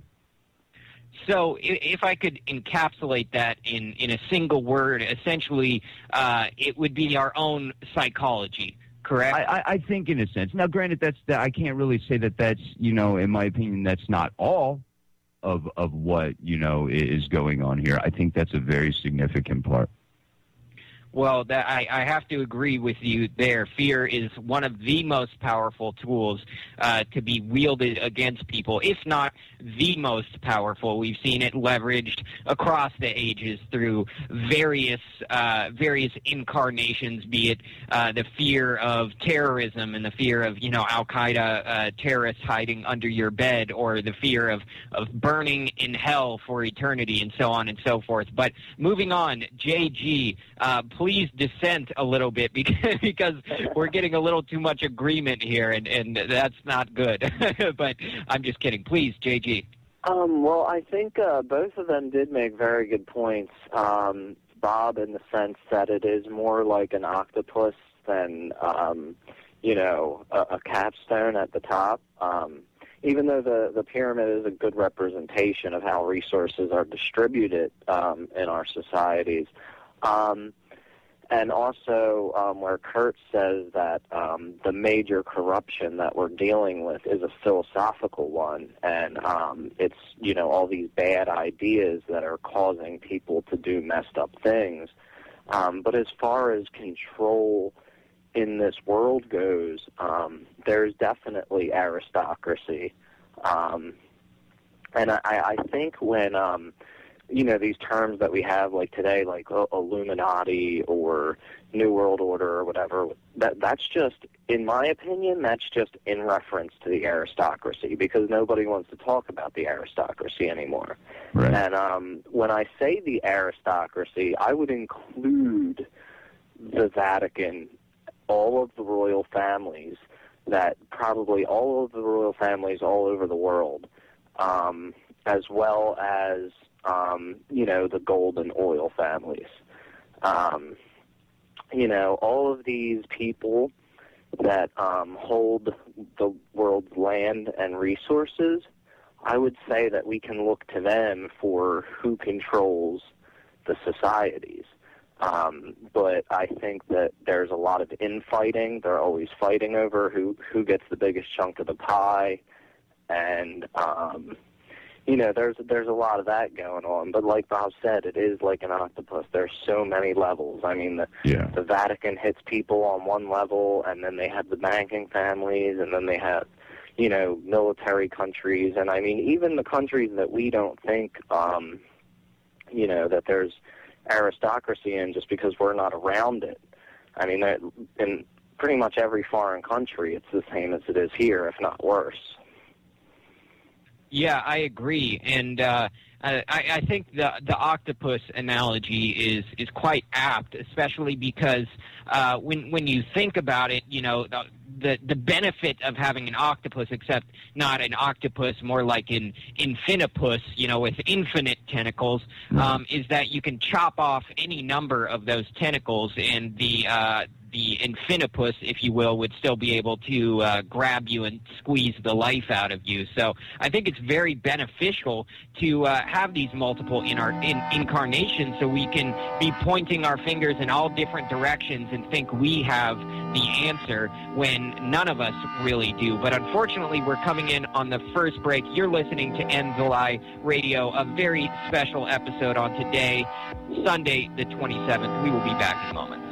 So, if I could encapsulate that in, in a single word, essentially, uh, it would be our own psychology. Correct. I, I think, in a sense. Now, granted, that's that I can't really say that that's you know, in my opinion, that's not all of of what you know is going on here. I think that's a very significant part. Well, that, I, I have to agree with you there. Fear is one of the most powerful tools uh, to be wielded against people, if not the most powerful. We've seen it leveraged across the ages through various uh, various incarnations, be it uh, the fear of terrorism and the fear of you know Al Qaeda uh, terrorists hiding under your bed, or the fear of of burning in hell for eternity, and so on and so forth. But moving on, JG, uh, please dissent a little bit because because we're getting a little too much agreement here, and and that's not good. but I'm just kidding. Please, JG. Um, well, I think uh, both of them did make very good points. Um, Bob, in the sense that it is more like an octopus than, um, you know, a, a capstone at the top. Um, even though the, the pyramid is a good representation of how resources are distributed um, in our societies. Um, and also um, where Kurt says that um, the major corruption that we're dealing with is a philosophical one, and um, it's you know all these bad ideas that are causing people to do messed up things. Um, but as far as control in this world goes, um, there's definitely aristocracy, um, and I, I think when um, you know these terms that we have like today like uh, illuminati or new world order or whatever that that's just in my opinion that's just in reference to the aristocracy because nobody wants to talk about the aristocracy anymore Right. and um when i say the aristocracy i would include the vatican all of the royal families that probably all of the royal families all over the world um as well as um, you know, the gold and oil families. Um, you know, all of these people that um, hold the world's land and resources, I would say that we can look to them for who controls the societies. Um, but I think that there's a lot of infighting. They're always fighting over who who gets the biggest chunk of the pie, and um, you know, there's there's a lot of that going on. But like Bob said, it is like an octopus. There's so many levels. I mean, the Yeah. the Vatican hits people on one level, and then they have the banking families, and then they have, you know, military countries, and I mean, even the countries that we don't think, um, you know, that there's aristocracy in, just because we're not around it. I mean, in pretty much every foreign country, it's the same as it is here, if not worse. Yeah, I agree, and uh, I, I think the the octopus analogy is is quite apt, especially because uh, when when you think about it, you know the, the the benefit of having an octopus, except not an octopus, more like an infinipus, you know, with infinite tentacles, um, is that you can chop off any number of those tentacles, and the uh, the infinipus, if you will, would still be able to uh, grab you and squeeze the life out of you. So I think it's very beneficial to uh, have these multiple in our in, incarnations, so we can be pointing our fingers in all different directions and think we have the answer when none of us really do. But unfortunately, we're coming in on the first break. You're listening to the Radio, a very special episode on today, Sunday the 27th. We will be back in a moment.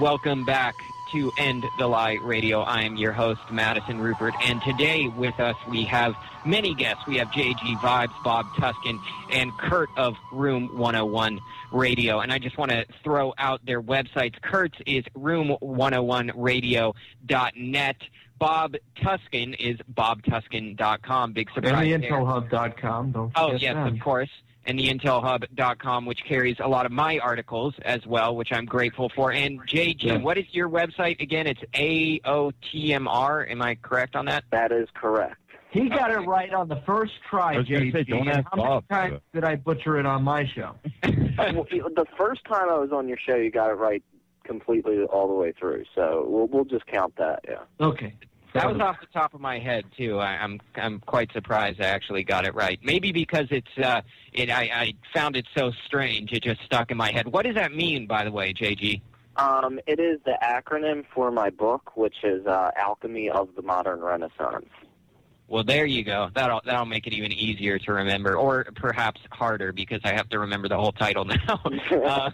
Welcome back to End the Lie Radio. I am your host, Madison Ruppert, and today with us we have many guests. We have JG Vibes, Bob Tuskin, and Kurt of Room 101 Radio. And I just want to throw out their websites. Kurt's is room101radio.net. Bob Tuskin is bobtuskin.com. Big surprise And the. Don't Oh, yes, them. of course. And the intelhub.com, which carries a lot of my articles as well, which I'm grateful for. And JG, Yeah. what is your website again? It's AOTMR. Am I correct on that? That is correct. He got it right on the first try, I was gonna JG. say, don't and ask how many Bob. times did I butcher it on my show? well, the first time I was on your show, you got it right completely all the way through. So we'll we'll just count that. Yeah. Okay. That was off the top of my head too. I, I'm I'm quite surprised I actually got it right. Maybe because it's uh it I, I found it so strange it just stuck in my head. What does that mean, by the way, JG? Um, it is the acronym for my book, which is uh, Alchemy of the Modern Renaissance. Well, there you go. That'll that'll make it even easier to remember, or perhaps harder because I have to remember the whole title now. uh,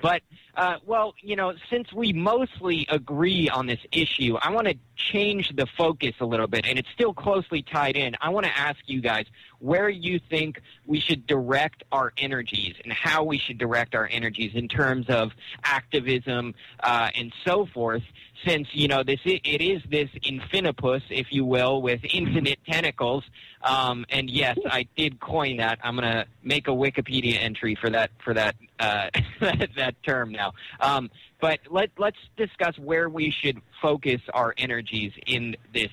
but uh, well, you know, since we mostly agree on this issue, I want to change the focus a little bit, and it's still closely tied in. I want to ask you guys where you think we should direct our energies and how we should direct our energies in terms of activism uh, and so forth. Since you know this, it is this infinipus, if you will, with infinite tentacles. Um, and yes, I did coin that. I'm gonna make a Wikipedia entry for that for that uh, that term now. Um, but let let's discuss where we should focus our energies in this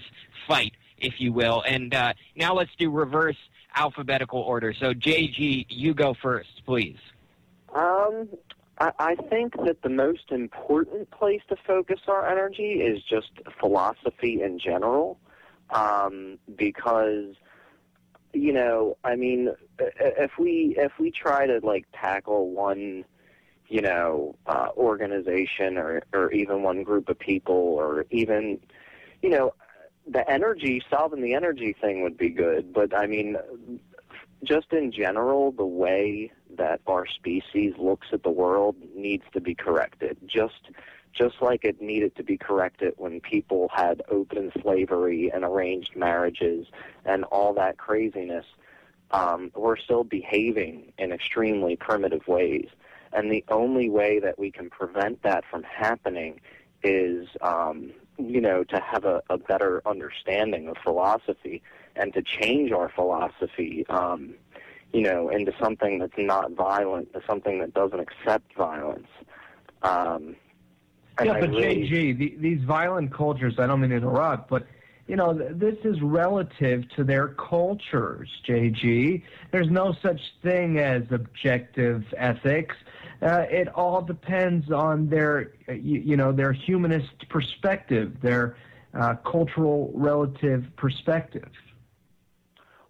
fight, if you will. And uh, now let's do reverse alphabetical order. So JG, you go first, please. Um, I, I think that the most important place to focus our energy is just philosophy in general, um, because you know, I mean, if we if we try to like tackle one, you know, uh, organization or or even one group of people or even, you know, the energy solving the energy thing would be good, but I mean, just in general, the way that our species looks at the world needs to be corrected. Just just like it needed to be corrected when people had open slavery and arranged marriages and all that craziness. Um, we're still behaving in extremely primitive ways. And the only way that we can prevent that from happening is, um, you know, to have a, a better understanding of philosophy and to change our philosophy, um, you know, into something that's not violent, to something that doesn't accept violence. Um, yeah, but really- JG, the, these violent cultures, I don't mean to interrupt, but you know, th- this is relative to their cultures, JG. There's no such thing as objective ethics. Uh, it all depends on their, uh, you, you know, their humanist perspective, their uh, cultural relative perspective.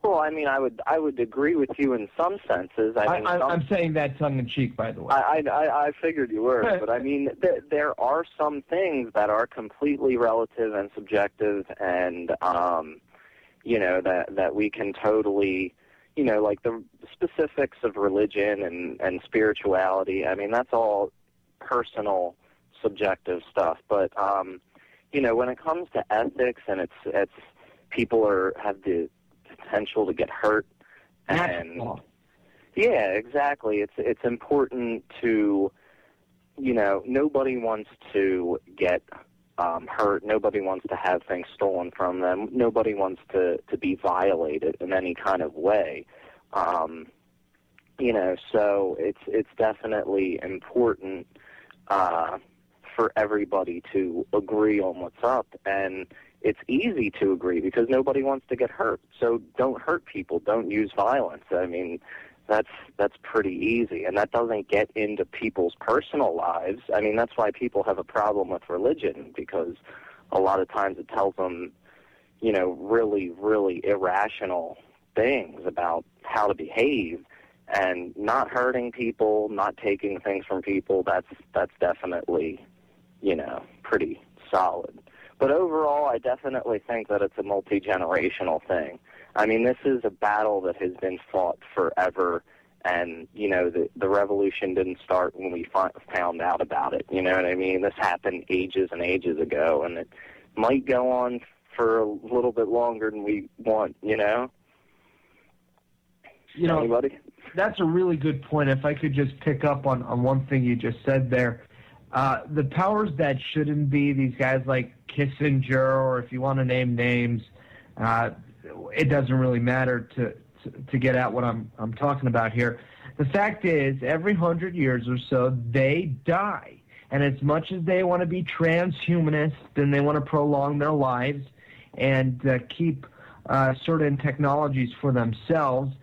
Well, I mean, I would I would agree with you in some senses. I mean, I, I'm saying that tongue in cheek, by the way. I, I, I figured you were, but I mean, th- there are some things that are completely relative and subjective, and um, you know that that we can totally, you know, like the specifics of religion and and spirituality. I mean, that's all personal, subjective stuff. But um, you know, when it comes to ethics and it's it's people are have the potential to get hurt and yeah, exactly. It's it's important to, you know, nobody wants to get um, hurt. Nobody wants to have things stolen from them. Nobody wants to to be violated in any kind of way. Um, you know, so it's it's definitely important uh, for everybody to agree on what's up and it's easy to agree because nobody wants to get hurt. So don't hurt people. Don't use violence. I mean, that's that's pretty easy, and that doesn't get into people's personal lives. I mean, that's why people have a problem with religion because a lot of times it tells them, you know, really, really irrational things about how to behave, and not hurting people, not taking things from people. That's that's definitely, you know, pretty solid. But overall, I definitely think that it's a multi generational thing. I mean, this is a battle that has been fought forever, and you know, the the revolution didn't start when we fi- found out about it. You know what I mean? This happened ages and ages ago, and it might go on for a little bit longer than we want. You know? You know, Anybody? that's a really good point. If I could just pick up on, on one thing you just said there. Uh, the powers that shouldn't be, these guys like Kissinger, or if you want to name names, uh, it doesn't really matter to, to, to get at what I'm, I'm talking about here. The fact is, every hundred years or so, they die. And as much as they want to be transhumanist and they want to prolong their lives and uh, keep uh, certain technologies for themselves,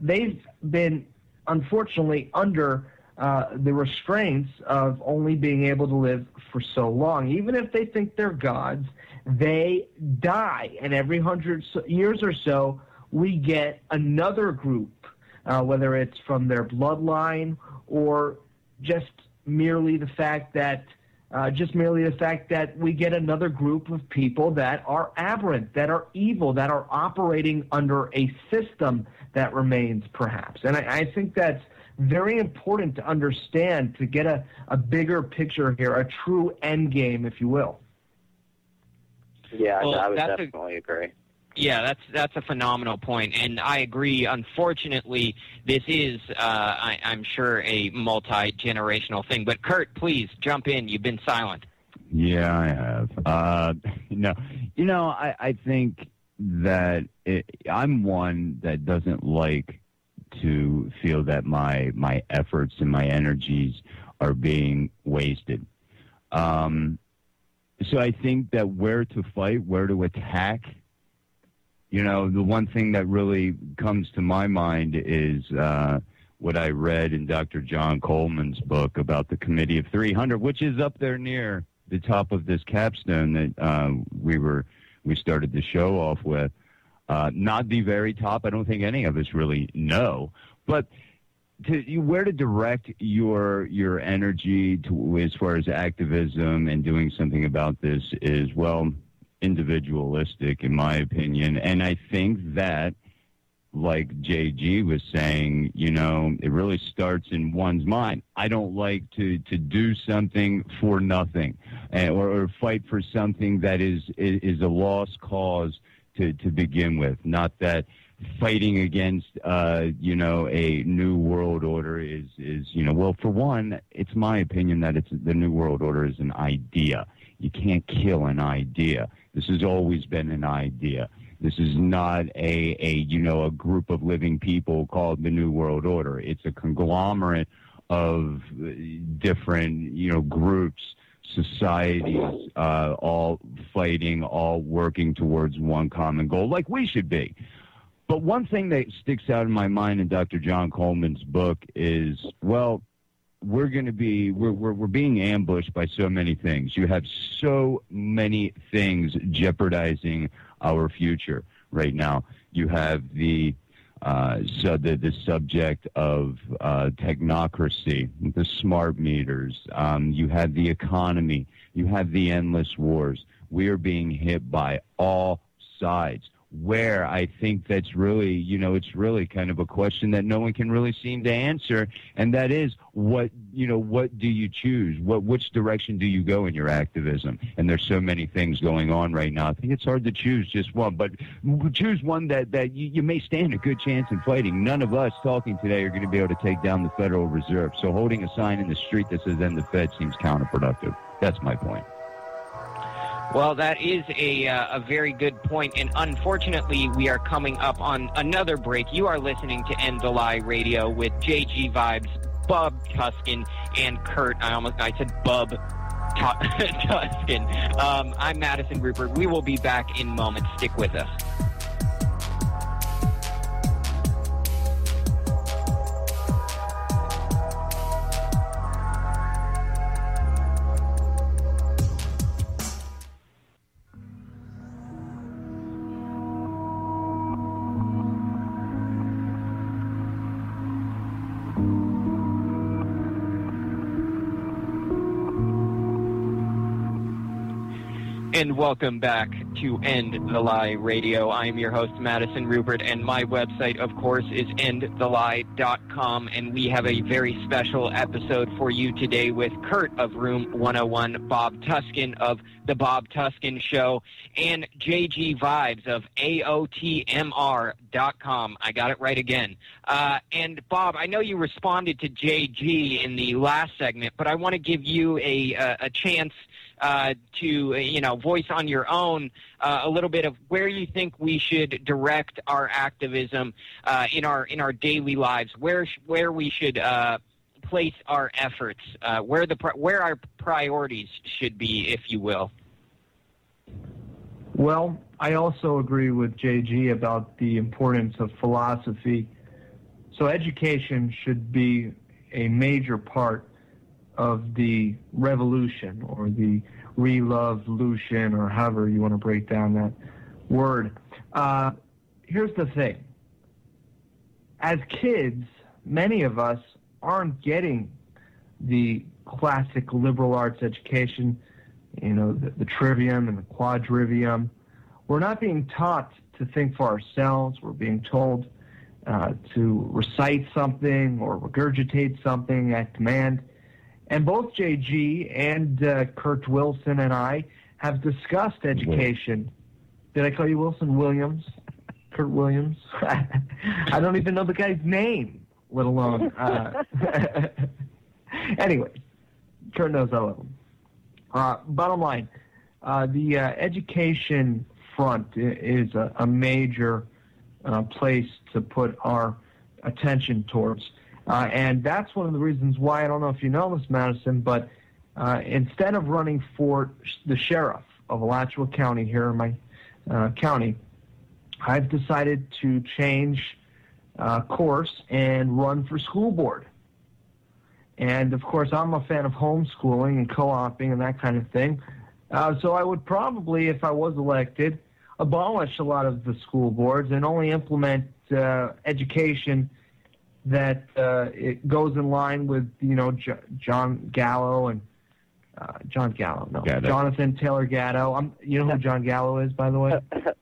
they've been unfortunately under uh, the restraints of only being able to live for so long. Even if they think they're gods, they die. And every hundred years or so, we get another group, uh, whether it's from their bloodline or just merely the fact that uh, just merely the fact that we get another group of people that are aberrant, that are evil, that are operating under a system that remains, perhaps. And I, I think that's very important to understand to get a, a bigger picture here, a true end game, if you will. Yeah, Well, I would that's a- definitely agree. Yeah, that's that's a phenomenal point, and I agree. Unfortunately, this is, uh, I, I'm sure, a multi generational thing. But Kurt, please jump in. You've been silent. Yeah, I have. Uh, no, you know, I, I think that it, I'm one that doesn't like to feel that my my efforts and my energies are being wasted. Um, so I think that where to fight, where to attack. You know, the one thing that really comes to my mind is uh, what I read in Dr. John Coleman's book about the Committee of 300, which is up there near the top of this capstone that uh, we were we started the show off with. Uh, not the very top. I don't think any of us really know, but to where to direct your your energy to as far as activism and doing something about this is well individualistic in my opinion, and I think that like JG was saying, you know, it really starts in one's mind. I don't like to, to do something for nothing eh, or, or fight for something that is, is a lost cause to, to begin with. Not that fighting against, uh, you know, a new world order is, is, you know, well, for one, it's my opinion that it's the new world order is an idea. You can't kill an idea. This has always been an idea. This is not a, a you know a group of living people called the New World Order. It's a conglomerate of uh, different you know groups, societies, uh, all fighting, all working towards one common goal, like we should be. But one thing that sticks out in my mind in Dr. John Coleman's book is well, we're going to be we're, we're we're being ambushed by so many things. You have so many things jeopardizing our future right now. You have the uh, so the the subject of uh, technocracy, the smart meters. Um, you have the economy. You have the endless wars. We are being hit by all sides where I think that's really, you know, it's really kind of a question that no one can really seem to answer, and that is what, you know, what do you choose? What, which direction do you go in your activism? And there's so many things going on right now. I think it's hard to choose just one, but choose one that that you, you may stand a good chance in fighting. None of us talking today are going to be able to take down the Federal Reserve. So holding a sign in the street that says "End the Fed" seems counterproductive. That's my point. Well, that is a, uh, a very good point, and unfortunately, we are coming up on another break. You are listening to End the Lie Radio with JG Vibes, Bub Tuskin, and Kurt. I almost I said Bub Tu- Tuskin. Um, I'm Madison Ruppert. We will be back in moments. Stick with us. Welcome back to End the Lie Radio. I am your host, Madison Ruppert, and my website, of course, is endthelie.com. And we have a very special episode for you today with Kurt of Room 101, Bob Tuskin of The Bob Tuskin Show, and JG Vibes of AOTMR.com. I got it right again. Uh, and Bob, I know you responded to JG in the last segment, but I want to give you a, a, a chance uh, to uh, you know voice on your own uh, a little bit of where you think we should direct our activism uh, in our in our daily lives, where where we should uh, place our efforts, where the where our priorities should be, if you will. Well, I also agree with JG about the importance of philosophy. So education should be a major part of the revolution or the revolution or however you want to break down that word. Uh, here's the thing. As kids, many of us aren't getting the classic liberal arts education, you know, the, the trivium and the quadrivium. We're not being taught to think for ourselves. We're being told uh, to recite something or regurgitate something at command. And both JG and uh, Kurt Wilson and I have discussed education. Did I call you Wilson Williams? Kurt Williams? I don't even know the guy's name, let alone. Uh, anyway, Kurt knows I love him. Uh, bottom line, uh, the uh, education front is a, a major uh, place to put our attention towards. Uh, and that's one of the reasons why, I don't know if you know this, Madison, but uh, instead of running for the sheriff of Alachua County here in my uh, county, I've decided to change uh, course and run for school board. And of course, I'm a fan of homeschooling and co-oping and that kind of thing. Uh, so I would probably, if I was elected, abolish a lot of the school boards and only implement uh, education that uh, it goes in line with you know J- John Gallo and uh, John Gallo, no, Gatto. Jonathan Taylor Gatto. I'm, you know who John Gallo is, by the way.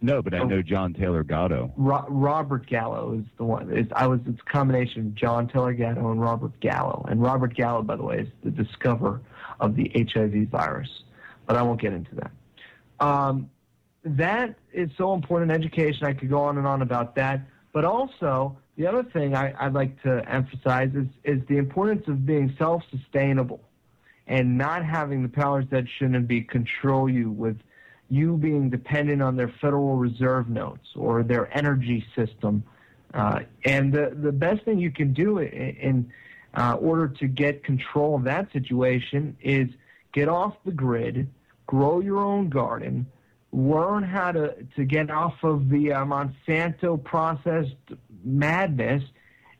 No, but I know John Taylor Gatto. Ro- Robert Gallo is the one. It's, I was. It's a combination of John Taylor Gatto and Robert Gallo. And Robert Gallo, by the way, is the discoverer of the HIV virus. But I won't get into that. Um, that is so important in education. I could go on and on about that. But also, the other thing I, I'd like to emphasize is, is the importance of being self-sustainable and not having the powers that shouldn't be control you with you being dependent on their Federal Reserve notes or their energy system. Uh, and the, the best thing you can do in, in uh, order to get control of that situation is get off the grid, grow your own garden, learn how to, to get off of the uh, Monsanto processed madness,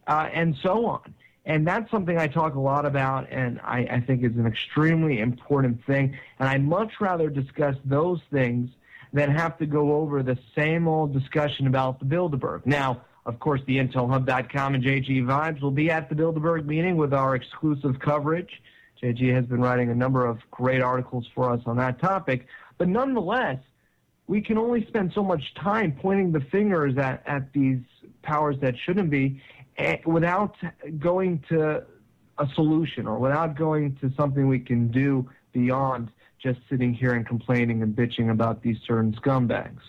uh, and so on. And that's something I talk a lot about, and I, I think is an extremely important thing. And I'd much rather discuss those things than have to go over the same old discussion about the Bilderberg. Now, of course, the IntelHub.com and JG Vibes will be at the Bilderberg meeting with our exclusive coverage. JG has been writing a number of great articles for us on that topic. But nonetheless, we can only spend so much time pointing the fingers at, at these powers that shouldn't be eh, without going to a solution or without going to something we can do beyond just sitting here and complaining and bitching about these certain scumbags.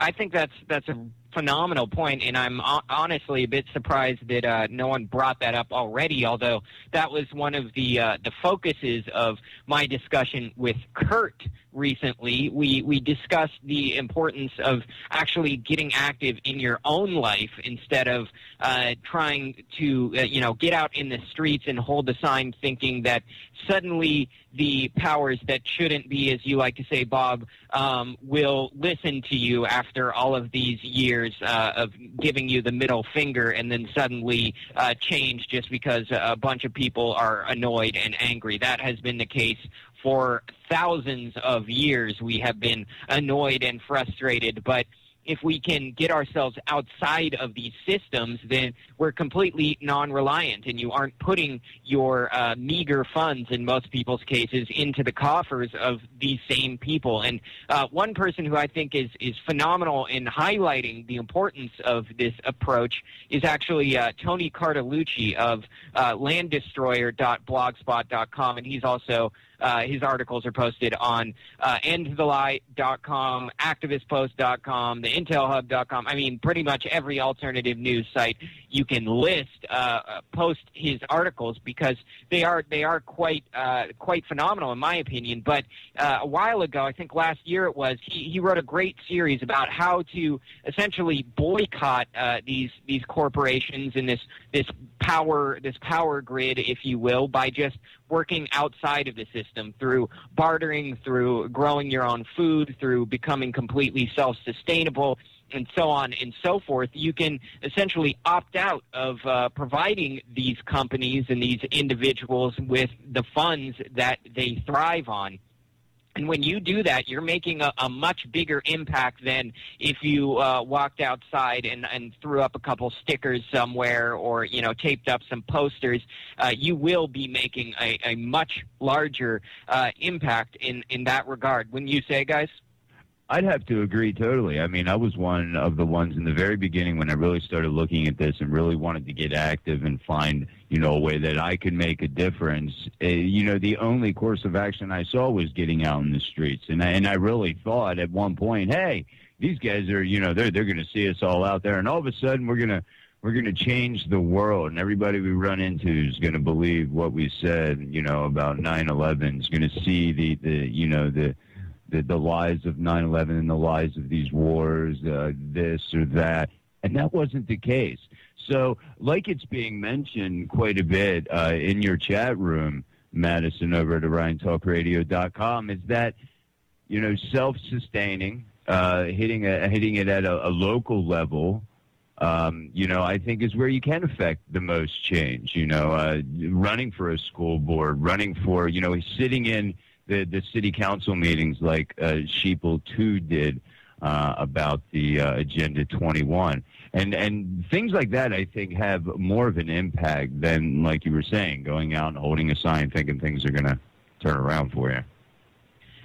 I think that's that's a phenomenal point, and I'm ho- honestly a bit surprised that uh, no one brought that up already. Although that was one of the uh, the focuses of my discussion with Kurt recently. We we discussed the importance of actually getting active in your own life instead of uh, trying to uh, you know get out in the streets and hold the sign, thinking that suddenly the powers that shouldn't be, as you like to say, Bob, um, will listen to you after all of these years uh, of giving you the middle finger and then suddenly uh, change just because a bunch of people are annoyed and angry. That has been the case for thousands of years. We have been annoyed and frustrated, but if we can get ourselves outside of these systems, then we're completely non-reliant, and you aren't putting your uh, meager funds, in most people's cases, into the coffers of these same people. And uh, one person who I think is is phenomenal in highlighting the importance of this approach is actually uh, Tony Cartalucci of uh, LandDestroyer.blogspot.com, and he's also uh, his articles are posted on uh, endthelie.com, activistpost.com, the intelhub.com. I mean, pretty much every alternative news site you can list uh, post his articles because they are they are quite uh, quite phenomenal in my opinion. But uh, a while ago, I think last year it was, he, he wrote a great series about how to essentially boycott uh, these these corporations and this this power this power grid, if you will, by just working outside of the system through bartering, through growing your own food, through becoming completely self-sustainable and so on and so forth, you can essentially opt out of uh, providing these companies and these individuals with the funds that they thrive on. And when you do that, you're making a, a much bigger impact than if you uh, walked outside and, and threw up a couple stickers somewhere or you know taped up some posters. Uh, you will be making a, a much larger uh, impact in, in that regard. Wouldn't you say, guys? I'd have to agree totally. I mean, I was one of the ones in the very beginning when I really started looking at this and really wanted to get active and find, you know, a way that I could make a difference. Uh, you know, the only course of action I saw was getting out in the streets, and I, and I really thought at one point, hey, these guys are, you know, they're they're going to see us all out there, and all of a sudden we're gonna we're going to change the world, and everybody we run into is going to believe what we said, you know, about 9/11. Is going to see the the you know the the, the lies of 9/11 and the lies of these wars, uh, this or that, and that wasn't the case. So, like it's being mentioned quite a bit uh, in your chat room, Madison, over at OrionTalkRadio.com, is that you know self-sustaining, uh, hitting hitting it at a, a local level. Um, you know, I think is where you can affect the most change. You know, uh, running for a school board, running for, you know, sitting in the, the city council meetings like uh, Sheeple 2 did uh, about the uh, Agenda 21. And, and things like that, I think, have more of an impact than, like you were saying, going out and holding a sign thinking things are going to turn around for you.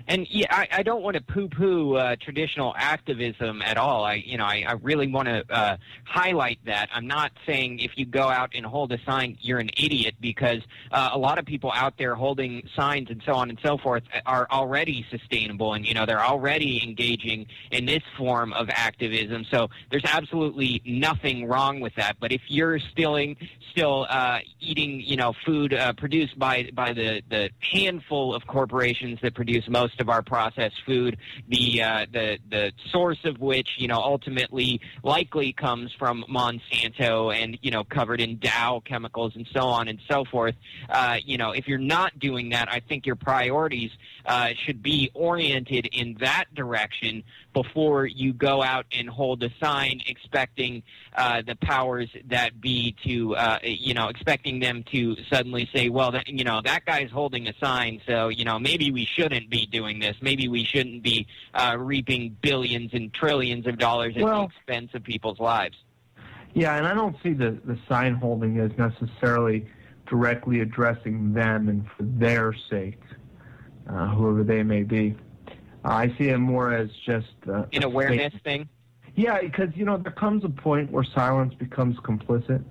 And yeah, I, I don't want to poo-poo uh, traditional activism at all. I, you know, I, I really want to uh, highlight that. I'm not saying if you go out and hold a sign, you're an idiot, because uh, a lot of people out there holding signs and so on and so forth are already sustainable, and you know they're already engaging in this form of activism. So there's absolutely nothing wrong with that. But if you're still still uh, eating, you know, food uh, produced by by the the handful of corporations that produce most of our processed food, the uh, the the source of which you know ultimately likely comes from Monsanto and you know covered in Dow chemicals and so on and so forth. Uh, you know, if you're not doing that, I think your priorities uh, should be oriented in that direction before you go out and hold a sign expecting uh, the powers that be to, uh, you know, expecting them to suddenly say, well, that, you know, that guy's holding a sign, so, you know, maybe we shouldn't be doing this. Maybe we shouldn't be uh, reaping billions and trillions of dollars at Well- the expense of people's lives. Yeah, and I don't see the, the sign holding as necessarily directly addressing them and for their sake, uh, whoever they may be. Uh, I see it more as just uh, An awareness state- thing. Yeah, because you know there comes a point where silence becomes complicit.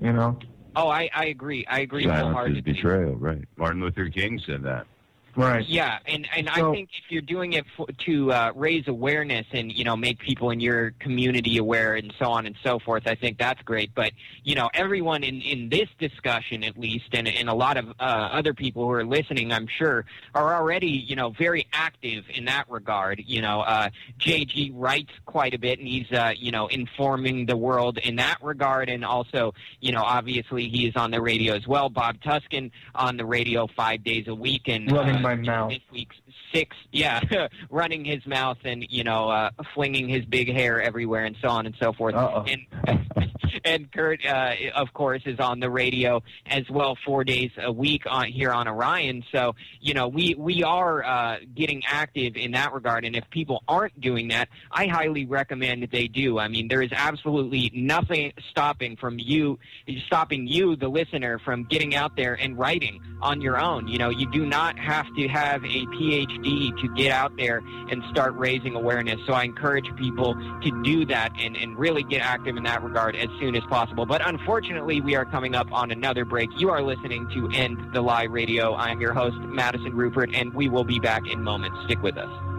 You know. Oh, I, I agree. I agree Silence is betrayal, right? Martin Luther King said that. Right. Yeah, and and I think if you're doing it for, to uh, raise awareness and you know make people in your community aware and so on and so forth, I think that's great. But you know, everyone in in this discussion, at least, and and a lot of uh, other people who are listening, I'm sure, are already you know very active in that regard. You know, uh, JG writes quite a bit, and he's uh, you know informing the world in that regard, and also you know obviously he is on the radio as well. Bob Tuskin on the radio five days a week, and Running uh, my mouth. this week's six, yeah, running his mouth and you know uh, flinging his big hair everywhere and so on and so forth. Uh-oh. And and Kurt, uh, of course, is on the radio as well, four days a week on here on Orion. So you know we we are uh, getting active in that regard. And if people aren't doing that, I highly recommend that they do. I mean, there is absolutely nothing stopping from you stopping you, the listener, from getting out there and writing on your own. You know, you do not have to have a PhD to get out there and start raising awareness. So I encourage people to do that and, and really get active in that regard as soon as possible. But unfortunately, we are coming up on another break. You are listening to End the Lie Radio. I'm your host, Madison Ruppert, and we will be back in moments. Stick with us.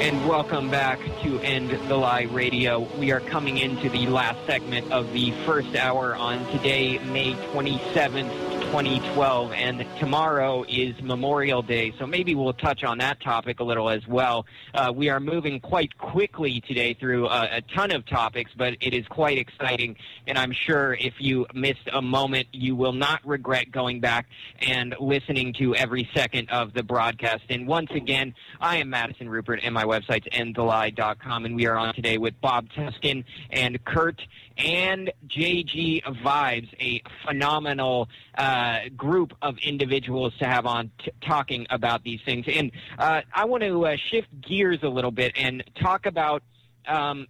And welcome back to End the Lie Radio. We are coming into the last segment of the first hour on today, May 27th, 2012, and tomorrow is Memorial Day, so maybe we'll touch on that topic a little as well. Uh, we are moving quite quickly today through a, a, ton of topics, but it is quite exciting, and I'm sure if you missed a moment, you will not regret going back and listening to every second of the broadcast. And once again, I am Madison Ruppert, and my website's endthelie.com, and we are on today with Bob Tuskin and Kurt and JG Vibes, a phenomenal uh, group of individuals to have on talking about these things. And uh, I want to uh, shift gears a little bit and talk about. Um,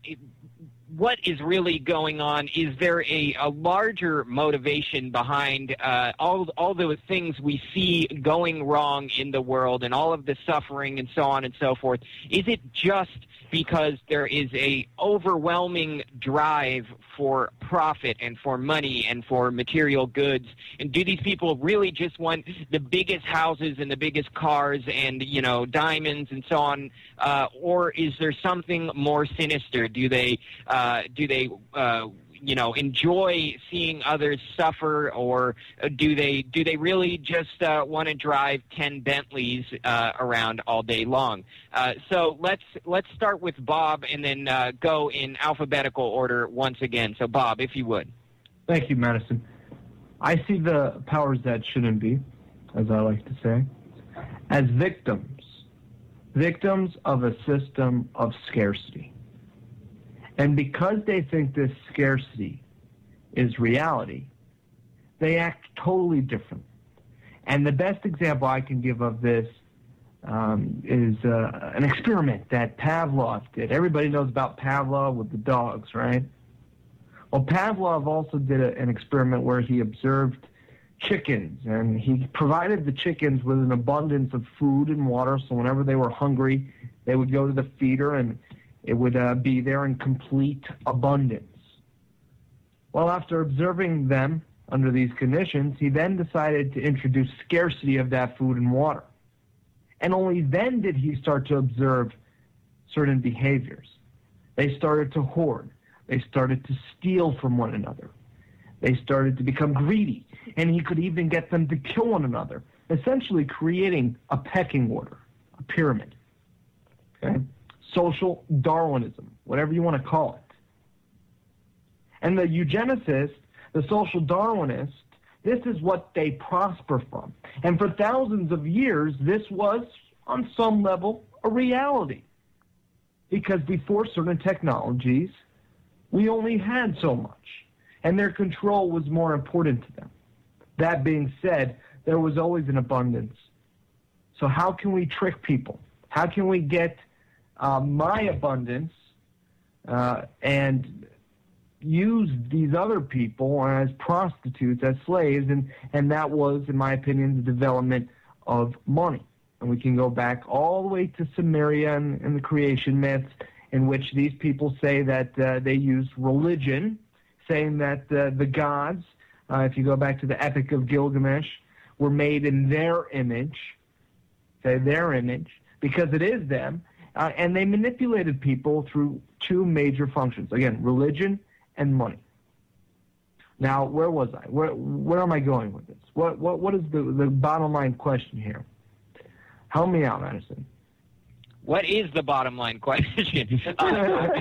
what is really going on? Is there a, a larger motivation behind uh, all all the things we see going wrong in the world and all of the suffering and so on and so forth? Is it just because there is a overwhelming drive for profit and for money and for material goods. And do these people really just want the biggest houses and the biggest cars and you know diamonds and so on? Uh, or is there something more sinister? Do they uh, do they uh, you know enjoy seeing others suffer, or do they do they really just uh, want to drive ten Bentleys uh, around all day long? Uh, so let's let's start with Bob and then uh, go in alphabetical order once again. So Bob, if you would. Thank you, Madison. I see the powers that shouldn't be, as I like to say, as victims, victims of a system of scarcity. And because they think this scarcity is reality, they act totally different. And the best example I can give of this um, is uh, an experiment that Pavlov did. Everybody knows about Pavlov with the dogs, right? Well, Pavlov also did a, an experiment where he observed chickens and he provided the chickens with an abundance of food and water so whenever they were hungry, they would go to the feeder and it would uh, be there in complete abundance. Well, after observing them under these conditions, he then decided to introduce scarcity of that food and water. And only then did he start to observe certain behaviors. They started to hoard. They started to steal from one another. They started to become greedy. And he could even get them to kill one another, essentially creating a pecking order, a pyramid. Okay? Social Darwinism, whatever you want to call it. And the eugenicist, the social Darwinist, this is what they prosper from. And for thousands of years, this was, on some level, a reality. Because before certain technologies, we only had so much, and their control was more important to them. That being said, there was always an abundance. So, how can we trick people? How can we get uh, my abundance uh, and use these other people as prostitutes, as slaves, and, and that was, in my opinion, the development of money. And we can go back all the way to Sumeria and, and the creation myths, in which these people say that uh, they used religion, saying that uh, the gods, uh, if you go back to the Epic of Gilgamesh, were made in their image, say their image, because it is them, uh, and they manipulated people through two major functions again, religion and money. Now, where was I? Where, where am I going with this? What, what, what is the, the bottom line question here? Help me out, Madison. What is the bottom line question? uh,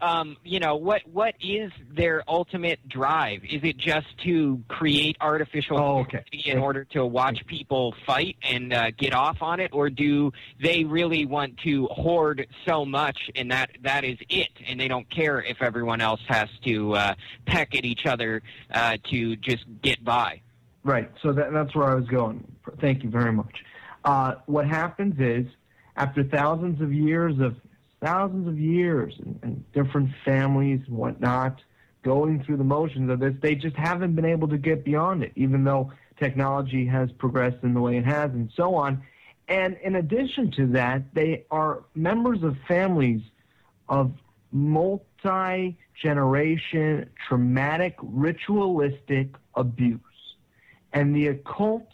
um, you know, what what is their ultimate drive? Is it just to create artificial oh, okay. in order to watch people fight and uh, get off on it, or do they really want to hoard so much and that that is it, and they don't care if everyone else has to uh, peck at each other uh, to just get by? Right. So that, that's where I was going. Thank you very much. Uh, what happens is, after thousands of years of thousands of years and, and different families and whatnot going through the motions of this, they just haven't been able to get beyond it, even though technology has progressed in the way it has and so on. And in addition to that, they are members of families of multi generation traumatic ritualistic abuse. And the occult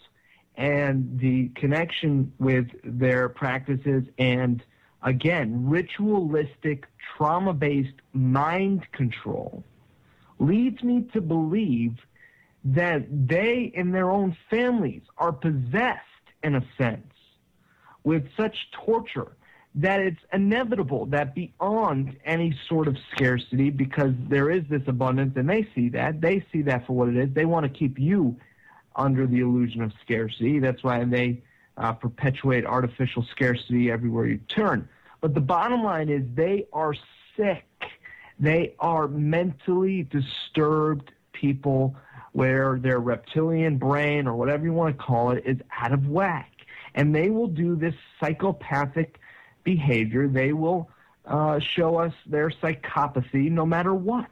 and the connection with their practices and again, ritualistic, trauma based mind control leads me to believe that they and their own families are possessed, in a sense, with such torture that it's inevitable that beyond any sort of scarcity, because there is this abundance and they see that, they see that for what it is, they want to keep you under the illusion of scarcity. That's why they uh, perpetuate artificial scarcity everywhere you turn. But the bottom line is they are sick. They are mentally disturbed people where their reptilian brain or whatever you want to call it is out of whack. And they will do this psychopathic behavior. They will uh, show us their psychopathy no matter what.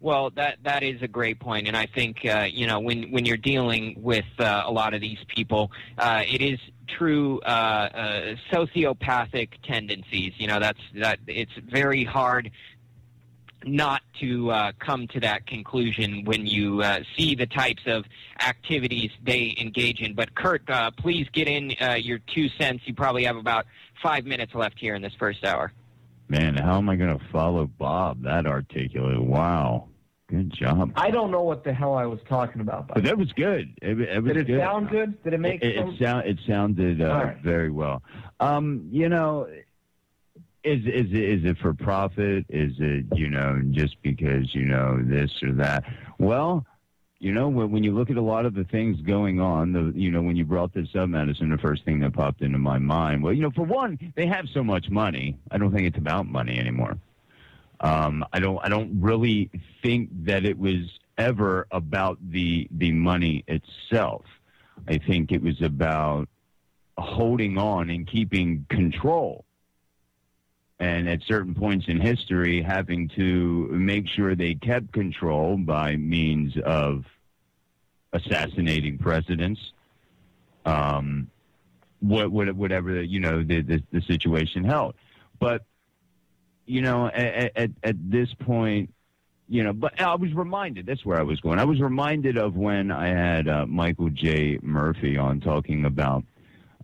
Well, that that is a great point, and I think uh, you know when when you're dealing with uh, a lot of these people, uh, it is true uh, uh, sociopathic tendencies. You know, that's that it's very hard not to uh, come to that conclusion when you uh, see the types of activities they engage in. But Kurt, uh, please get in uh, your two cents. You probably have about five minutes left here in this first hour. Man, how am I going to follow Bob? That articulate. Wow. Good job. I don't know what the hell I was talking about. But that was good. It, it was Did it good. sound good? Did it make it, some... it, sound, it sounded uh, right. very well. Um, you know, is is it, is it for profit? Is it you know just because you know this or that? Well, you know when you look at a lot of the things going on, the you know when you brought this up, Madison, the first thing that popped into my mind, well, you know, for one, they have so much money. I don't think it's about money anymore. Um, I don't I don't really think that it was ever about the the money itself. I think it was about holding on and keeping control. And at certain points in history, having to make sure they kept control by means of assassinating presidents, um, what, what, whatever you know the, the the situation held. But you know, at, at at this point, you know, but I was reminded. That's where I was going. I was reminded of when I had uh, Michael J. Murphy on talking about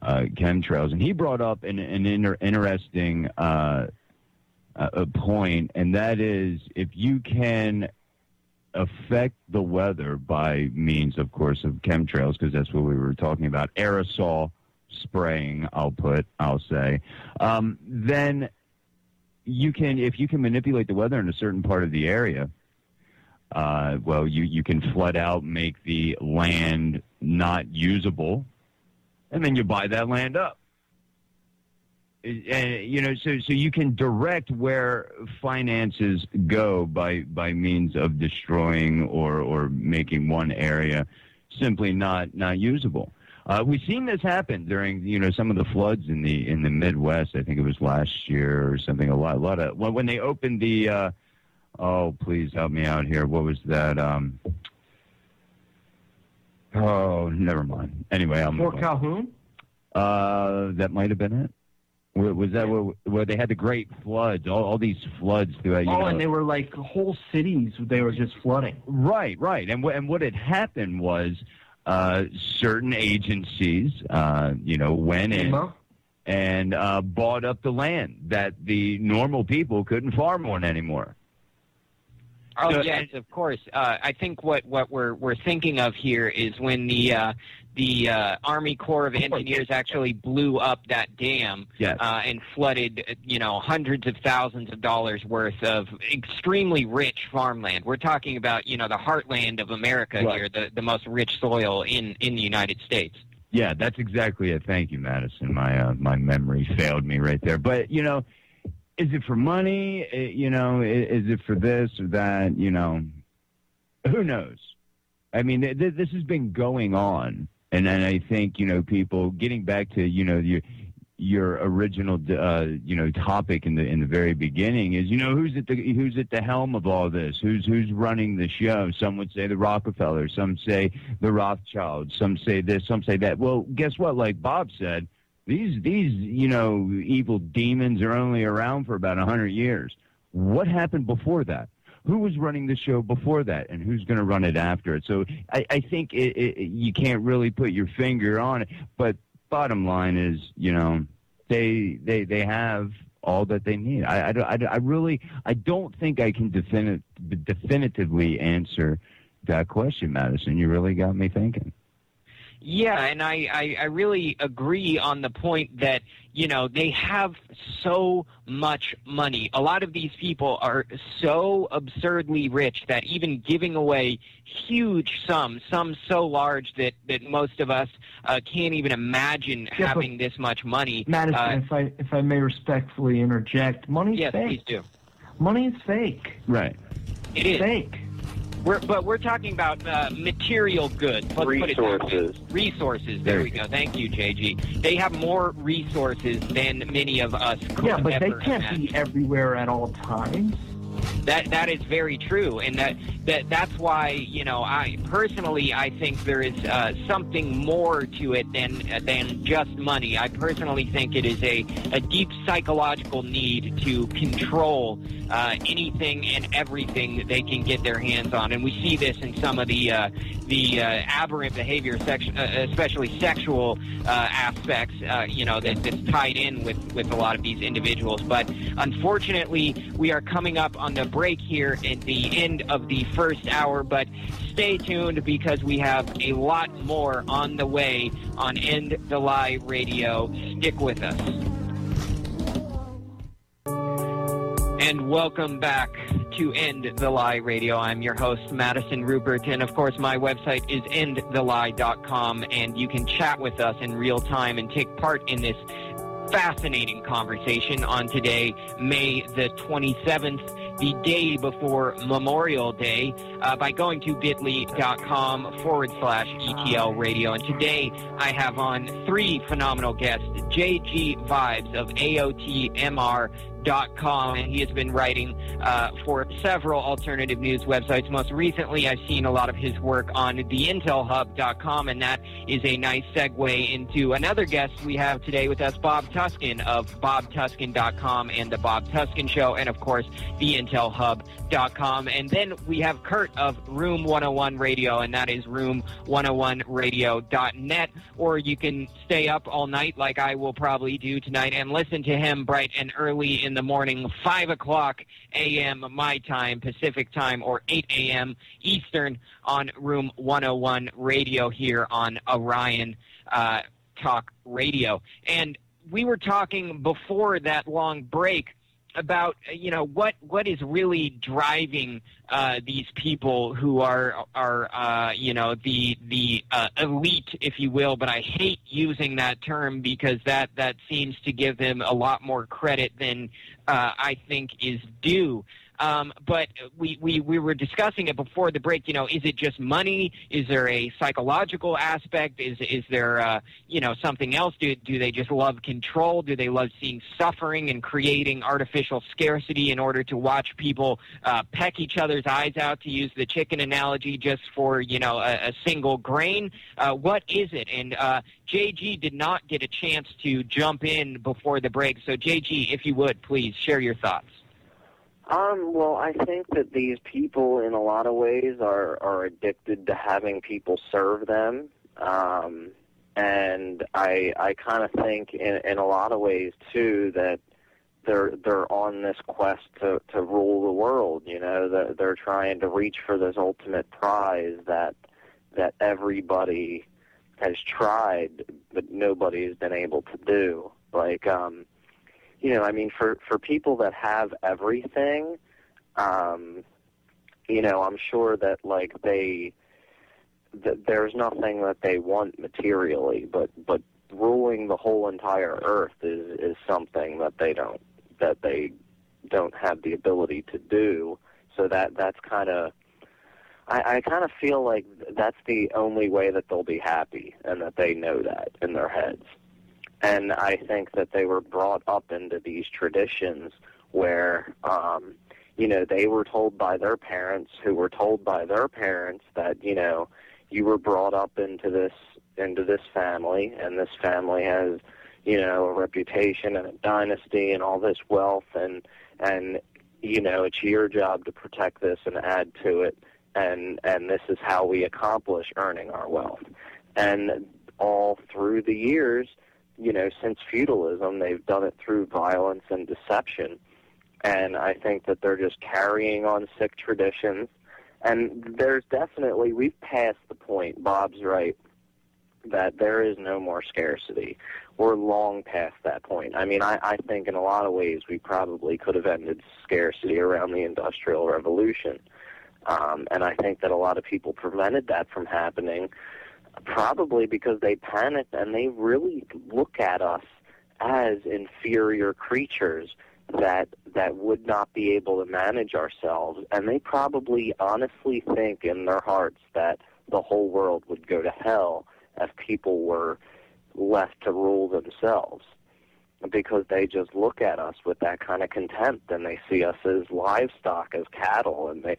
chemtrails, and he brought up an, an inter- interesting uh, a point, and that is if you can affect the weather by means, of course, of chemtrails, because that's what we were talking about, aerosol spraying. I'll put, I'll say, um, then you can, if you can manipulate the weather in a certain part of the area. Uh, well, you, you can flood out, make the land not usable, and then you buy that land up. And, you know, so so you can direct where finances go by by means of destroying or or making one area simply not not usable. Uh, we've seen this happen during you know some of the floods in the in the Midwest. I think it was last year or something. A lot a lot of when when they opened the. Uh, oh, please help me out here. What was that? Um, oh, never mind. Anyway, I'm. Fort Calhoun? Uh, that might have been it. Where, was that where, where they had the great floods? All, all these floods throughout. Oh, know, and they were like whole cities. They were just flooding. Right, right. And what and what had happened was uh, certain agencies, uh, you know, went in and uh, bought up the land that the normal people couldn't farm on anymore. Oh yes, of course. Uh, I think what, what we're we're thinking of here is when the uh, the uh, Army Corps of Engineers actually blew up that dam Yes. uh, and flooded, you know, hundreds of thousands of dollars worth of extremely rich farmland. We're talking about, you know, the heartland of America Right. here, the the most rich soil in in the United States. Yeah, that's exactly it. Thank you, Madison. My uh, my memory failed me right there. But you know, is it for money? Uh, You know, is it for this or that? You know, who knows? I mean, th- th- this has been going on, and and I think you know people getting back to you know your your original uh, you know topic in the in the very beginning is you know who's at the who's at the helm of all this who's who's running the show some would say the Rockefeller some say the Rothschilds some say this some say that well guess what like Bob said these these you know evil demons are only around for about hundred years what happened before that who was running the show before that and who's going to run it after it so I, I think it, it, you can't really put your finger on it but bottom line is, you know, they they they have all that they need. I, I, I, really I don't think I can definite, definitively answer that question, Madison. You really got me thinking. Yeah, and I, I, I really agree on the point that, you know, they have so much money. A lot of these people are so absurdly rich that even giving away huge sums, sums so large that, that most of us uh, can't even imagine Yeah, having this much money. Madison, Uh, if I if I may respectfully interject, money's yes, fake. Yes, please do. Money is fake. Right. It is. Fake. We're, but we're talking about uh, material goods. Let's put it. Resources. Resources. There There we go. Thank you, JG. They have more resources than many of us could Yeah, but they can't imagine. be everywhere at all times. That that is very true, and that that that's why you know I personally I think there is uh, something more to it than than just money. I personally think it is a a deep psychological need to control uh, anything and everything that they can get their hands on, and we see this in some of the uh, the uh, aberrant behavior, sex, uh, especially sexual uh, aspects. Uh, you know that, that's tied in with with a lot of these individuals, but unfortunately we are coming up on the break here at the end of the first hour, but stay tuned because we have a lot more on the way on End the Lie Radio. Stick with us. And welcome back to End the Lie Radio. I'm your host, Madison Ruppert, and of course, my website is endthelie.com, and you can chat with us in real time and take part in this fascinating conversation on today, May the 27th, the day before Memorial Day, uh, by going to bit.ly.com forward slash ETL radio. And today I have on three phenomenal guests, JG Vibes of AOTMR com, and he has been writing uh, for several alternative news websites. Most recently, I've seen a lot of his work on theintelhub.com, and that is a nice segue into another guest we have today with us, Bob Tuskin of bobtuskin.com and the Bob Tuskin Show, and of course, theintelhub.com. And then we have Kurt of Room 101 Radio, and that is room101radio.net, or you can stay up all night like I will probably do tonight and listen to him bright and early in the morning, 5 o'clock a.m. my time, Pacific time, or 8 a.m. Eastern on Room 101 Radio here on Orion uh, Talk Radio. And we were talking before that long break about you know what what is really driving uh, these people who are are uh, you know the the uh, elite, if you will. But I hate using that term because that that seems to give them a lot more credit than uh, I think is due. Um, but we, we, we were discussing it before the break. You know, is it just money? Is there a psychological aspect? Is is there uh, you know something else? Do do they just love control? Do they love seeing suffering and creating artificial scarcity in order to watch people uh, peck each other's eyes out? To use the chicken analogy, just for you know a, a single grain. Uh, what is it? And uh, JG did not get a chance to jump in before the break. So JG, if you would please share your thoughts. Um, well, I think that these people, in a lot of ways, are are addicted to having people serve them, um, and I I kind of think, in in a lot of ways too, that they're they're on this quest to to rule the world. You know, that they're trying to reach for this ultimate prize that that everybody has tried, but nobody's been able to do. Like, um, you know, I mean, for for people that have everything, um, you know, I'm sure that like they, that there's nothing that they want materially, but but ruling the whole entire earth is is something that they don't that they don't have the ability to do. So that that's kind of. I, I kind of feel like that's the only way that they'll be happy, and that they know that in their heads. And I think that they were brought up into these traditions where, um, you know, they were told by their parents, who were told by their parents that, you know, you were brought up into this into this family, and this family has, you know, a reputation and a dynasty and all this wealth, and and you know, it's your job to protect this and add to it, and and this is how we accomplish earning our wealth. And all through the years, you know, since feudalism, they've done it through violence and deception. And I think that they're just carrying on sick traditions. And there's definitely, we've passed the point, Bob's right, that there is no more scarcity. We're long past that point. I mean, I, I think in a lot of ways we probably could have ended scarcity around the Industrial Revolution. Um, and I think that a lot of people prevented that from happening probably because they panicked and they really look at us as inferior creatures that that would not be able to manage ourselves. And they probably honestly think in their hearts that the whole world would go to hell if people were left to rule themselves because they just look at us with that kind of contempt and they see us as livestock as cattle and they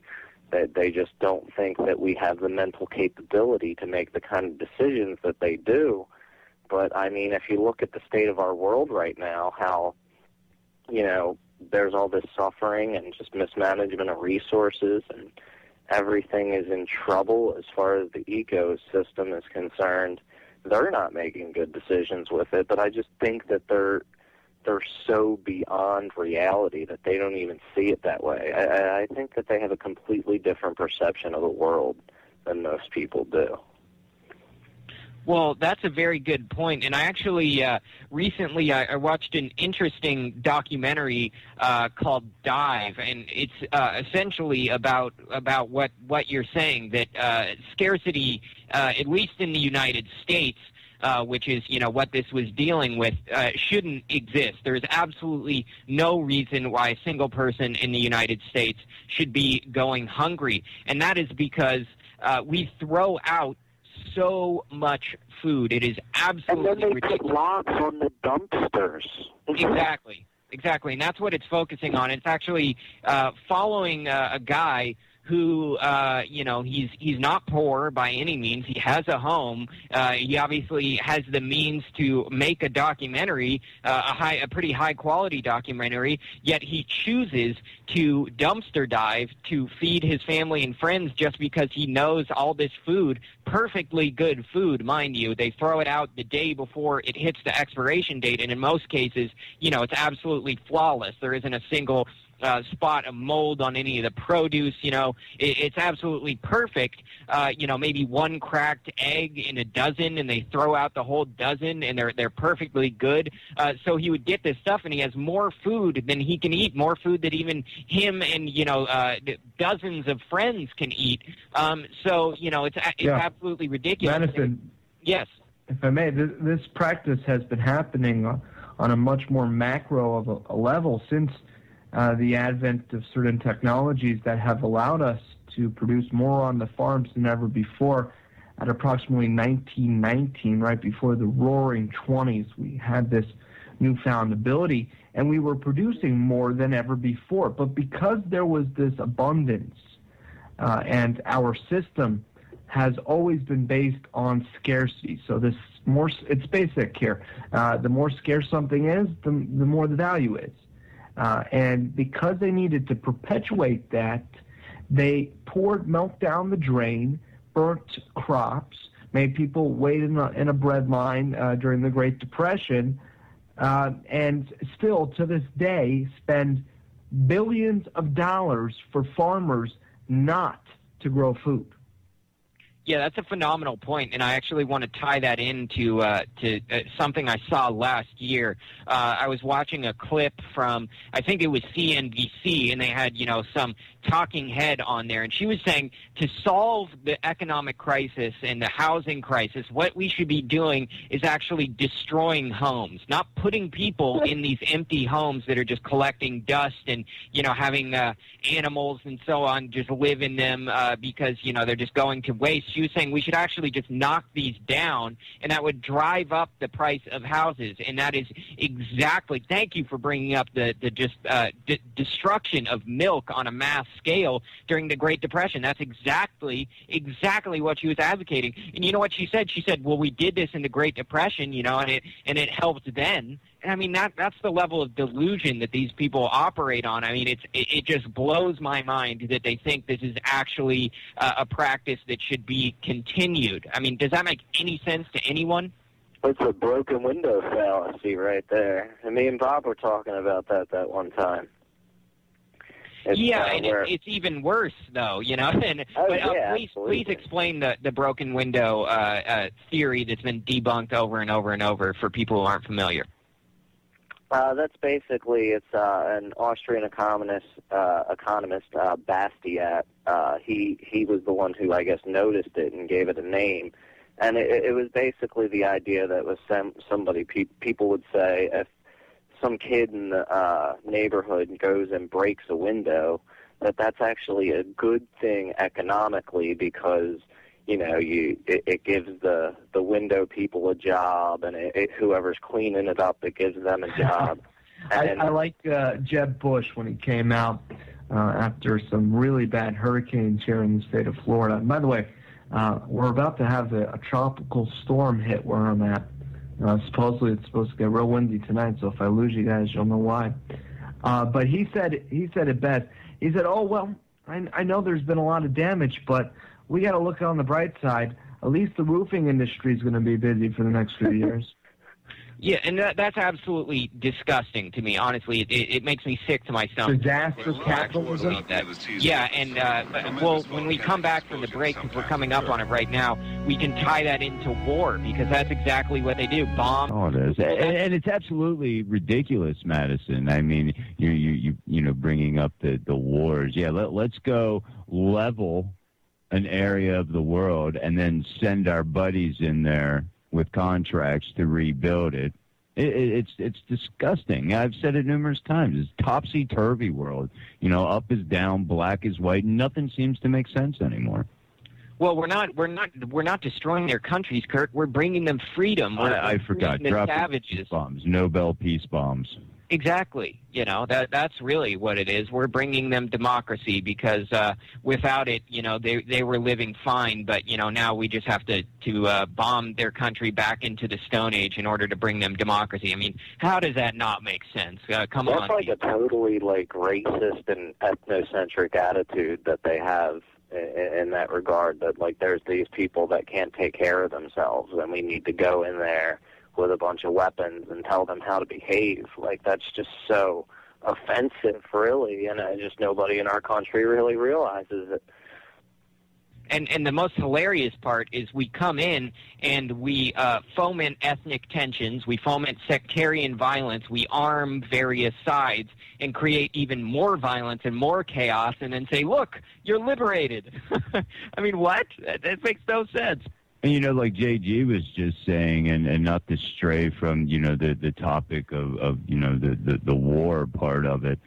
they, they just don't think that we have the mental capability to make the kind of decisions that they do. But I mean, if you look at the state of our world right now, how, you know, there's all this suffering and just mismanagement of resources and everything is in trouble as far as the ecosystem is concerned. They're not making good decisions with it, but I just think that they're they're so beyond reality that they don't even see it that way. I, I think that they have a completely different perception of the world than most people do. Well, that's a very good point. And I actually uh, recently I, I watched an interesting documentary uh, called Dive, and it's uh, essentially about about what what you're saying that uh, scarcity, uh, at least in the United States, uh, which is you know what this was dealing with, uh, shouldn't exist. There is absolutely no reason why a single person in the United States should be going hungry, and that is because uh, we throw out so much food. It is absolutely and then they ridiculous. put locks on the dumpsters. Exactly, exactly, and that's what it's focusing on. It's actually uh, following uh, a guy who, uh, you know, he's he's not poor by any means. He has a home. Uh, he obviously has the means to make a documentary, uh, a high, a pretty high quality documentary. Yet he chooses to dumpster dive to feed his family and friends just because he knows all this food, perfectly good food, mind you. They throw it out the day before it hits the expiration date, and in most cases, you know, it's absolutely flawless. There isn't a single uh, spot of mold on any of the produce. You know, it, it's absolutely perfect. Uh, you know, maybe one cracked egg in a dozen, and they throw out the whole dozen, and they're they're perfectly good. Uh, so he would get this stuff, and he has more food than he can eat, more food that even him and you know uh, dozens of friends can eat. Um, so you know, it's it's Yeah. absolutely ridiculous. Madison, Yes. if I may, this, this practice has been happening on a much more macro of a, a level since uh, the advent of certain technologies that have allowed us to produce more on the farms than ever before. At approximately 1919, right before the Roaring Twenties, we had this newfound ability, and we were producing more than ever before. But because there was this abundance, uh, and our system has always been based on scarcity. So this more, it's basic here. Uh, the more scarce something is, the, the more the value is. Uh, and because they needed to perpetuate that, they poured milk down the drain, burnt crops, made people wait in a, in a bread line uh, during the Great Depression, uh, and still to this day spend billions of dollars for farmers not to grow food. Yeah, that's a phenomenal point, and I actually want to tie that into uh, to uh, something I saw last year. Uh, I was watching a clip from I think it was CNBC, and they had you know some talking head on there, and she was saying to solve the economic crisis and the housing crisis, what we should be doing is actually destroying homes, not putting people in these empty homes that are just collecting dust and you know having uh, animals and so on just live in them uh, because you know they're just going to waste. She was saying we should actually just knock these down, and that would drive up the price of houses, and that is exactly. Thank you for bringing up the the just uh, d- destruction of milk on a mass scale during the Great Depression. That's exactly exactly what she was advocating. And you know what she said? She said, "Well, we did this in the Great Depression, you know, and it and it helped then." And I mean that that's the level of delusion that these people operate on. I mean, it's it, it just blows my mind that they think this is actually uh, a practice that should be continued. I mean, does that make any sense to anyone? It's a broken window fallacy right there. And me and Bob were talking about that that one time. It's, yeah, and it, it's even worse though, you know. And Oh, but uh, yeah, please, absolutely. please explain the the broken window uh, uh, theory that's been debunked over and over and over for people who aren't familiar. Uh, that's basically it's uh, an Austrian economist, uh, economist uh, Bastiat. Uh, he he was the one who I guess noticed it and gave it a name, and it, it was basically the idea that was some somebody pe- people would say if some kid in the uh, neighborhood goes and breaks a window, that that's actually a good thing economically because you know you it, it gives the the window people a job and it, it, whoever's cleaning it up it gives them a job. I, I like uh, Jeb Bush when he came out uh, after some really bad hurricanes here in the state of Florida. And by the way, uh, we're about to have a, a tropical storm hit where I'm at. Uh, supposedly it's supposed to get real windy tonight, so if I lose you guys, you'll know why. Uh, but he said he said it best. He said, "Oh well, I, I know there's been a lot of damage, but we got to look on the bright side. At least the roofing industry is going to be busy for the next few years." Yeah, and that, that's absolutely disgusting to me. Honestly, it, it, it makes me sick to my stomach. Disaster to actually capitalism? Yeah, and uh, well, when we come back from the break, because we're coming up on it right now, we can tie that into war because that's exactly what they do: bomb. Oh, it is, and, and it's absolutely ridiculous, Madison. I mean, you you you you know, bringing up the the wars. Yeah, let let's go level an area of the world and then send our buddies in there with contracts to rebuild it. It, it, it's it's disgusting. I've said it numerous times. It's topsy turvy world. You know, up is down, black is white. Nothing seems to make sense anymore. Well, we're not, we're not, we're not destroying their countries, Kurt. We're bringing them freedom. We're, I, I forgot. the Drop savages. bombs, Nobel peace bombs. Exactly. You know that that's really what it is. We're bringing them democracy because uh, without it, you know, they they were living fine. But you know, now we just have to to uh, bomb their country back into the Stone Age in order to bring them democracy. I mean, how does that not make sense? Uh, come That's on. like a totally like racist and ethnocentric attitude that they have in, in that regard. That like there's these people that can't take care of themselves, and we need to go in there with a bunch of weapons and tell them how to behave. Like that's just so offensive, really, and uh, just nobody in our country really realizes it. and and the most hilarious part is we come in and we uh, foment ethnic tensions, we foment sectarian violence, we arm various sides and create even more violence and more chaos, and then say, "Look, you're liberated." I mean, what? That, that makes no sense. And you know, like JG was just saying, and, and not to stray from you know the the topic of, of you know the, the the war part of it.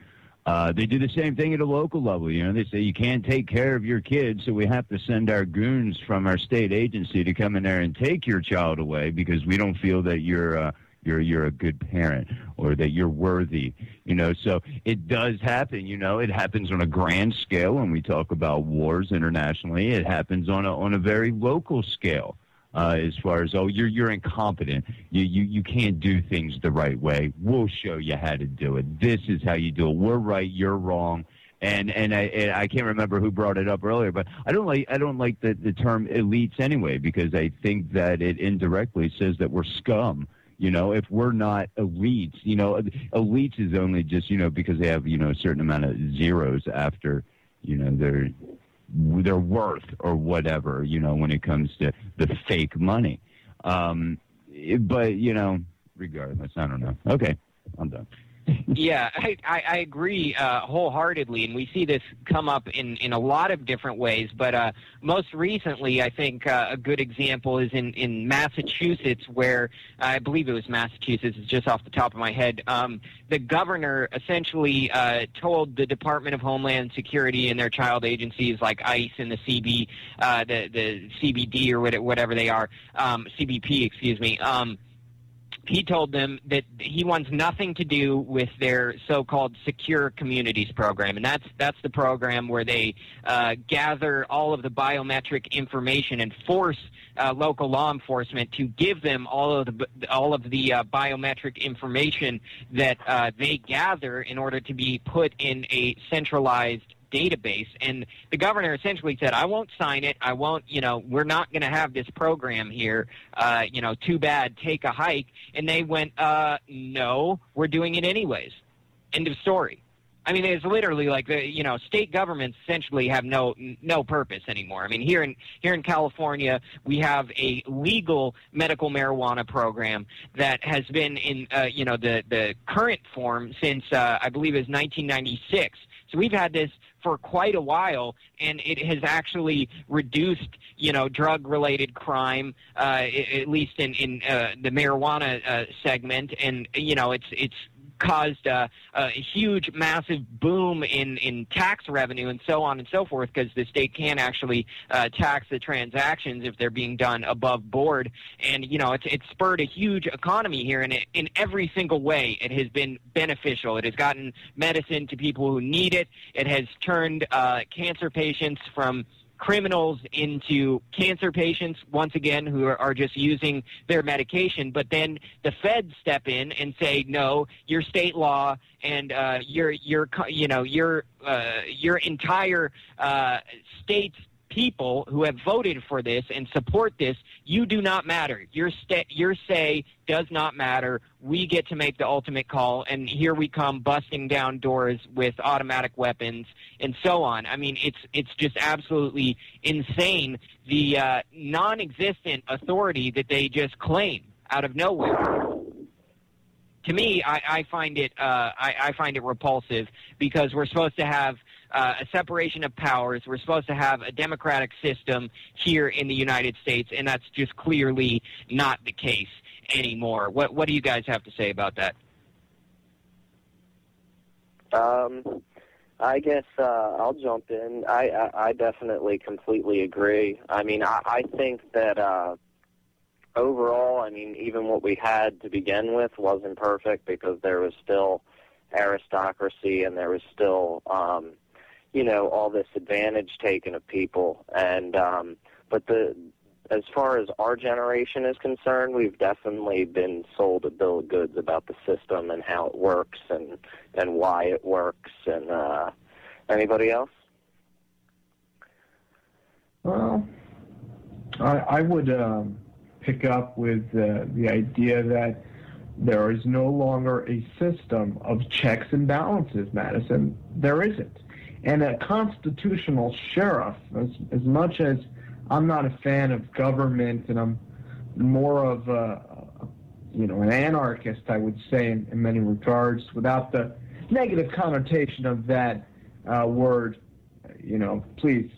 Uh, they do the same thing at a local level. You know, they say you can't take care of your kids, so we have to send our goons from our state agency to come in there and take your child away because we don't feel that you're uh, you're you're a good parent or that you're worthy. You know, so it does happen. You know, it happens on a grand scale when we talk about wars internationally. It happens on a on a very local scale. Uh, as far as oh you're you're incompetent you, you you can't do things the right way we'll show you how to do it this is how you do it we're right you're wrong and and I and I can't remember who brought it up earlier, but I don't like I don't like the the term elites anyway because I think that it indirectly says that we're scum. You know, if we're not elites, you know, elites is only just you know because they have you know a certain amount of zeros after you know their their worth or whatever. You know, when it comes to the fake money. Um, but you know, regardless, I don't know. Okay, I'm done. Yeah, I, I, I agree uh, wholeheartedly, and we see this come up in, in a lot of different ways. But uh, most recently, I think uh, a good example is in, in Massachusetts, where I believe it was Massachusetts, it's just off the top of my head. Um, the governor essentially uh, told the Department of Homeland Security and their child agencies like ICE and the CB, uh, the the CBD or whatever they are, um, CBP, excuse me. Um, he told them that he wants nothing to do with their so-called secure communities program, and that's that's the program where they uh, gather all of the biometric information and force uh, local law enforcement to give them all of the all of the uh, biometric information that uh, they gather in order to be put in a centralized database. And the governor essentially said, I won't sign it. I won't, you know, we're not going to have this program here. Uh, you know, too bad, take a hike. And they went, uh, no, we're doing it anyways. End of story. I mean, it's literally like the you know state governments essentially have no no purpose anymore. I mean, here in here in California, we have a legal medical marijuana program that has been in uh, you know the the current form since uh, I believe is 1996. So we've had this for quite a while, and it has actually reduced, you know, drug-related crime, uh, at least in in uh, the marijuana uh, segment, and you know, it's it's caused a, a huge, massive boom in, in tax revenue and so on and so forth because the state can actually uh, tax the transactions if they're being done above board. And, you know, it's, it's spurred a huge economy here, and it, in every single way, it has been beneficial. It has gotten medicine to people who need it. It has turned uh, cancer patients from criminals into cancer patients once again who are, are, just using their medication but then the feds step in and say no your state law and uh, your your you know your uh, your entire uh, state's people who have voted for this and support this, you do not matter. Your sta- your say does not matter. We get to make the ultimate call, and here we come busting down doors with automatic weapons and so on. I mean, it's it's just absolutely insane the uh, non-existent authority that they just claim out of nowhere to me, I, I find it uh, I, I find it repulsive because we're supposed to have uh, a separation of powers. We're supposed to have a democratic system here in the United States, and that's just clearly not the case anymore. What What do you guys have to say about that? Um, I guess uh, I'll jump in. I, I I definitely completely agree. I mean, I, I think that uh, overall, I mean, even what we had to begin with wasn't perfect because there was still aristocracy and there was still um, you know all this advantage taken of people. And um but the as far as our generation is concerned we've definitely been sold a bill of goods about the system and how it works and and why it works and uh anybody else? Well i i would um pick up with uh, the idea that there is no longer a system of checks and balances, Madison. There isn't and a constitutional sheriff. As, as much as I'm not a fan of government, and I'm more of a, you know, an anarchist, I would say, in, in many regards, without the negative connotation of that uh, word. You know, please.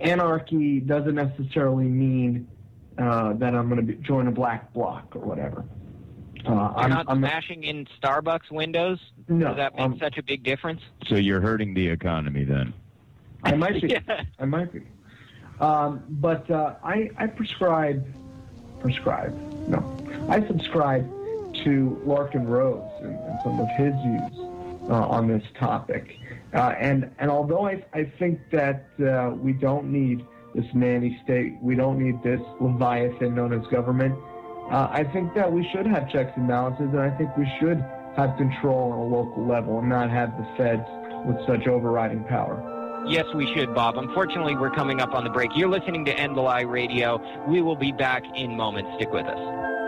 Anarchy doesn't necessarily mean uh, that I'm going to join a black bloc or whatever. Uh, you're I'm, not I'm, smashing in Starbucks windows. No, Does that make um, such a big difference? So you're hurting the economy then. I might be. yeah. I might be. Um, but uh, I, I prescribe, prescribe. No, I subscribe to Larken Rose and, and some of his views uh, on this topic. Uh, and and although I I think that uh, we don't need this nanny state, we don't need this leviathan known as government. Uh, I think that we should have checks and balances, and I think we should have control on a local level and not have the feds with such overriding power. Yes, we should, Bob. Unfortunately, we're coming up on the break. You're listening to End the Lie Radio. We will be back in moments. Stick with us.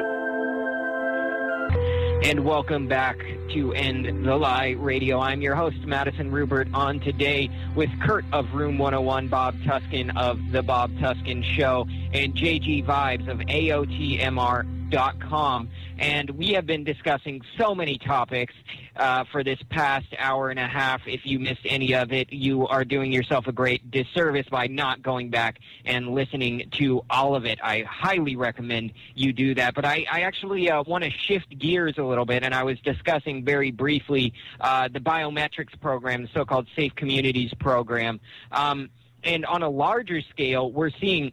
And welcome back to End the Lie Radio. I'm your host, Madison Ruppert, on today with Kurt of Room 101, Bob Tuskin of The Bob Tuskin Show, and JG Vibes of AOTMR.com and we have been discussing so many topics uh, for this past hour and a half. If you missed any of it, you are doing yourself a great disservice by not going back and listening to all of it. I highly recommend you do that. But I, I actually uh, want to shift gears a little bit, and I was discussing very briefly uh, the biometrics program, the so-called Safe Communities program. Um, and on a larger scale, we're seeing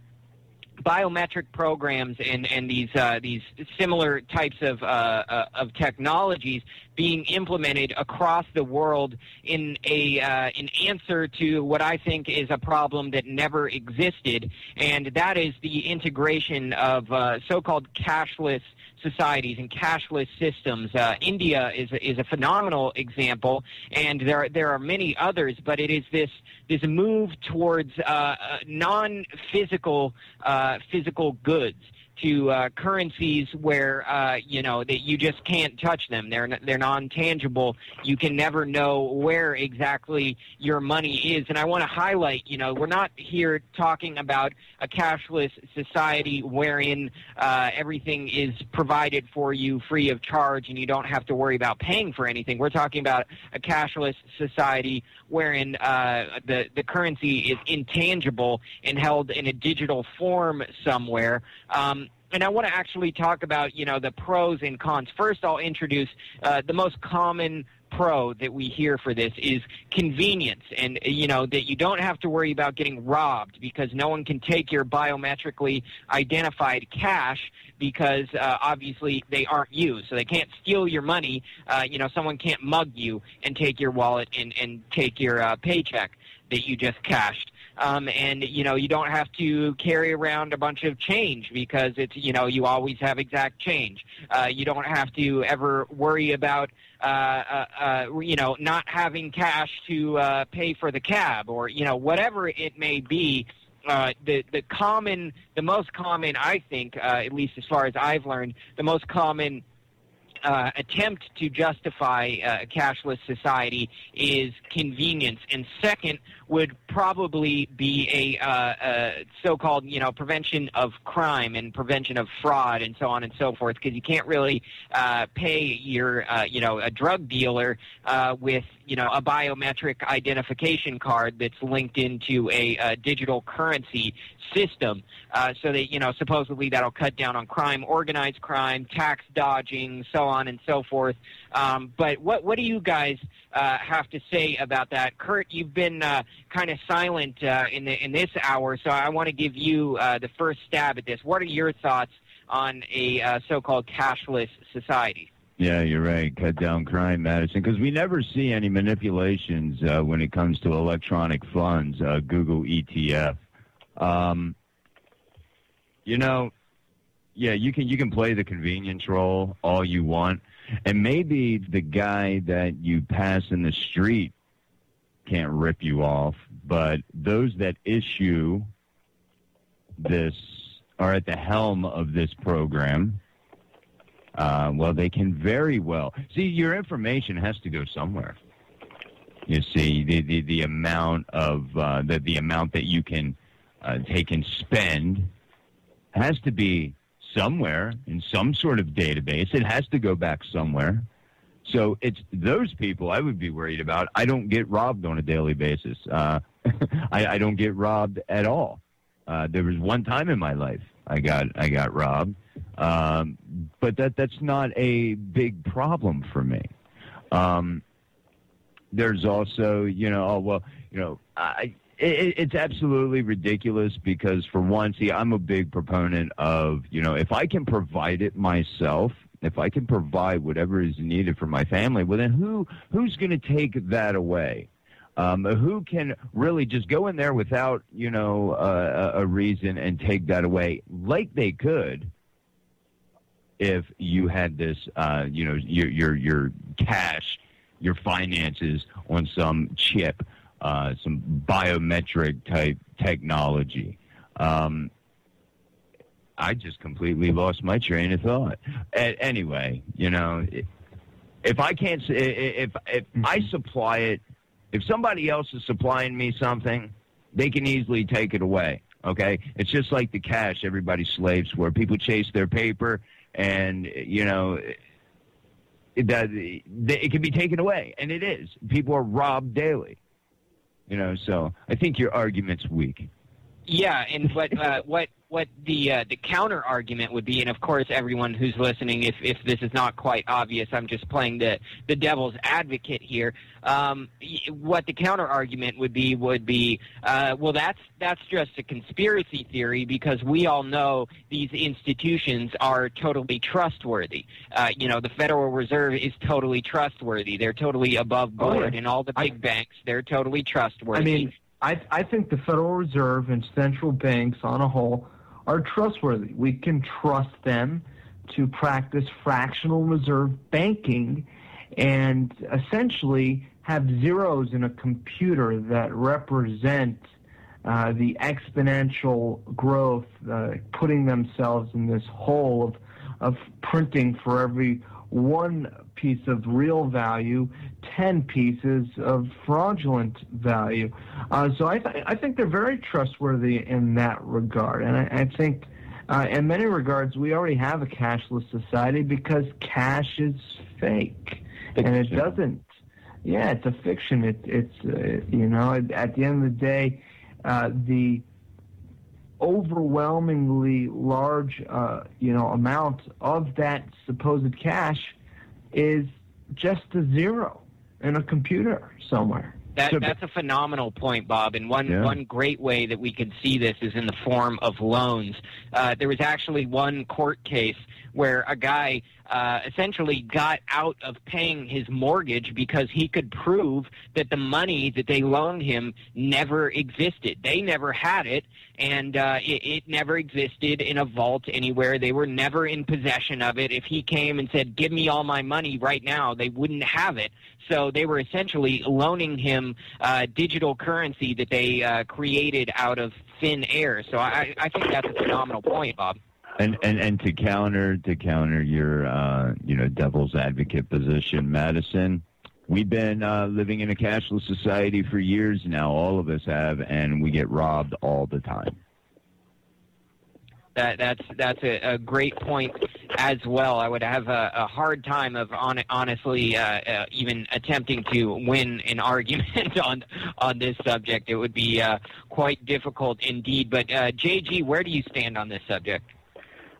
biometric programs and, and these uh, these similar types of uh, uh, of technologies being implemented across the world in a uh, an answer to what I think is a problem that never existed, and that is the integration of uh, so-called cashless societies and cashless systems. Uh, India is a, is a phenomenal example, and there there are many others. But it is this this move towards uh, uh, non-physical uh, physical goods to uh, currencies where uh, you know that you just can't touch them. They're they're non-tangible. You can never know where exactly your money is. And I want to highlight, you know, we're not here talking about a cashless society wherein uh, everything is provided for you free of charge and you don't have to worry about paying for anything. We're talking about a cashless society wherein uh, the the currency is intangible and held in a digital form somewhere. Um, and I want to actually talk about you know the pros and cons. First, I'll introduce uh, the most common pro that we hear for this is convenience. And you know that you don't have to worry about getting robbed because no one can take your biometrically identified cash because uh, obviously they aren't you. So they can't steal your money. Uh, you know someone can't mug you and take your wallet and, and take your uh, paycheck that you just cashed um, and you know you don't have to carry around a bunch of change because it's you know you always have exact change. Uh, you don't have to ever worry about uh, uh, uh, you know not having cash to uh, pay for the cab or you know whatever it may be. Uh, the the common, the most common, I think, at least as far as I've learned, the most common uh, attempt to justify uh, a cashless society is convenience, and second would probably be a, uh, a so-called, you know, prevention of crime and prevention of fraud and so on and so forth, because you can't really uh, pay your, uh, you know, a drug dealer uh, with, you know, a biometric identification card that's linked into a, a digital currency system. Uh, so that, you know, supposedly that'll cut down on crime, organized crime, tax dodging, so on and so forth. Um, but what what do you guys uh, have to say about that, Kurt? You've been uh, kind of silent uh, in the in this hour, so I want to give you uh, the first stab at this. What are your thoughts on a uh, so-called cashless society? Yeah, you're right. Cut down crime, Madison, because we never see any manipulations uh, when it comes to electronic funds. Uh, Google ETF. Um, you know, yeah, you can you can play the convenience role all you want, and maybe the guy that you pass in the street can't rip you off, but those that issue this are at the helm of this program. Uh, well, they can very well see your information has to go somewhere. You see the the, the amount of uh, the the amount that you can uh, take and spend has to be somewhere in some sort of database. It has to go back somewhere. So it's those people I would be worried about. I don't get robbed on a daily basis. Uh, I, I don't get robbed at all. Uh, there was one time in my life I got I got robbed, um, but that that's not a big problem for me. Um, there's also you know oh well you know I it, it's absolutely ridiculous because for one, see, I'm a big proponent of, you know, if I can provide it myself, if I can provide whatever is needed for my family, well, then who who's going to take that away? Um, who can really just go in there without, you know, uh, a reason and take that away, like they could if you had this, uh, you know, your your your cash, your finances on some chip uh, some biometric type technology. Um, I just completely lost my train of thought. A- anyway, you know, if I can't, if if I supply it, if somebody else is supplying me something, they can easily take it away. Okay, it's just like the cash everybody slaves for. People chase their paper, and you know. That it can be taken away, and it is. People are robbed daily. You know, so I think your argument's weak. Yeah, and what uh, what what the uh, the counter argument would be, and of course, everyone who's listening, if if this is not quite obvious, I'm just playing the the devil's advocate here. Um, what the counter argument would be would be, uh, well, that's that's just a conspiracy theory because we all know these institutions are totally trustworthy. Uh, you know, the Federal Reserve is totally trustworthy. They're totally above board, Oh, yeah. and all the big I- banks, they're totally trustworthy. I mean, I, I think the Federal Reserve and central banks on a whole are trustworthy. We can trust them to practice fractional reserve banking and essentially have zeros in a computer that represent uh, the exponential growth, uh, putting themselves in this hole of, of printing for every one piece of real value, 10 pieces of fraudulent value. Uh, so I, th- I think they're very trustworthy in that regard. And I, I think uh, in many regards, we already have a cashless society because cash is fake. And it doesn't. Yeah, it's a fiction. It, it's, uh, you know, at, at the end of the day, uh, the overwhelmingly large, uh, you know, amount of that supposed cash is just a zero in a computer somewhere. That, that's a phenomenal point, Bob. And one Yeah. one great way that we can see this is in the form of loans. Uh, there was actually one court case where a guy uh, essentially got out of paying his mortgage because he could prove that the money that they loaned him never existed. They never had it, and uh, it, it never existed in a vault anywhere. They were never in possession of it. If he came and said, "Give me all my money right now," they wouldn't have it. So they were essentially loaning him uh, digital currency that they uh, created out of thin air. So I, I think that's a phenomenal point, Bob. And and and to counter to counter your uh, you know devil's advocate position, Madison. We've been uh, living in a cashless society for years now. All of us have, and we get robbed all the time. That, that's that's a, a great point as well. I would have a, a hard time of on, honestly uh, uh, even attempting to win an argument on on this subject. It would be uh, quite difficult indeed. But uh, JG, where do you stand on this subject?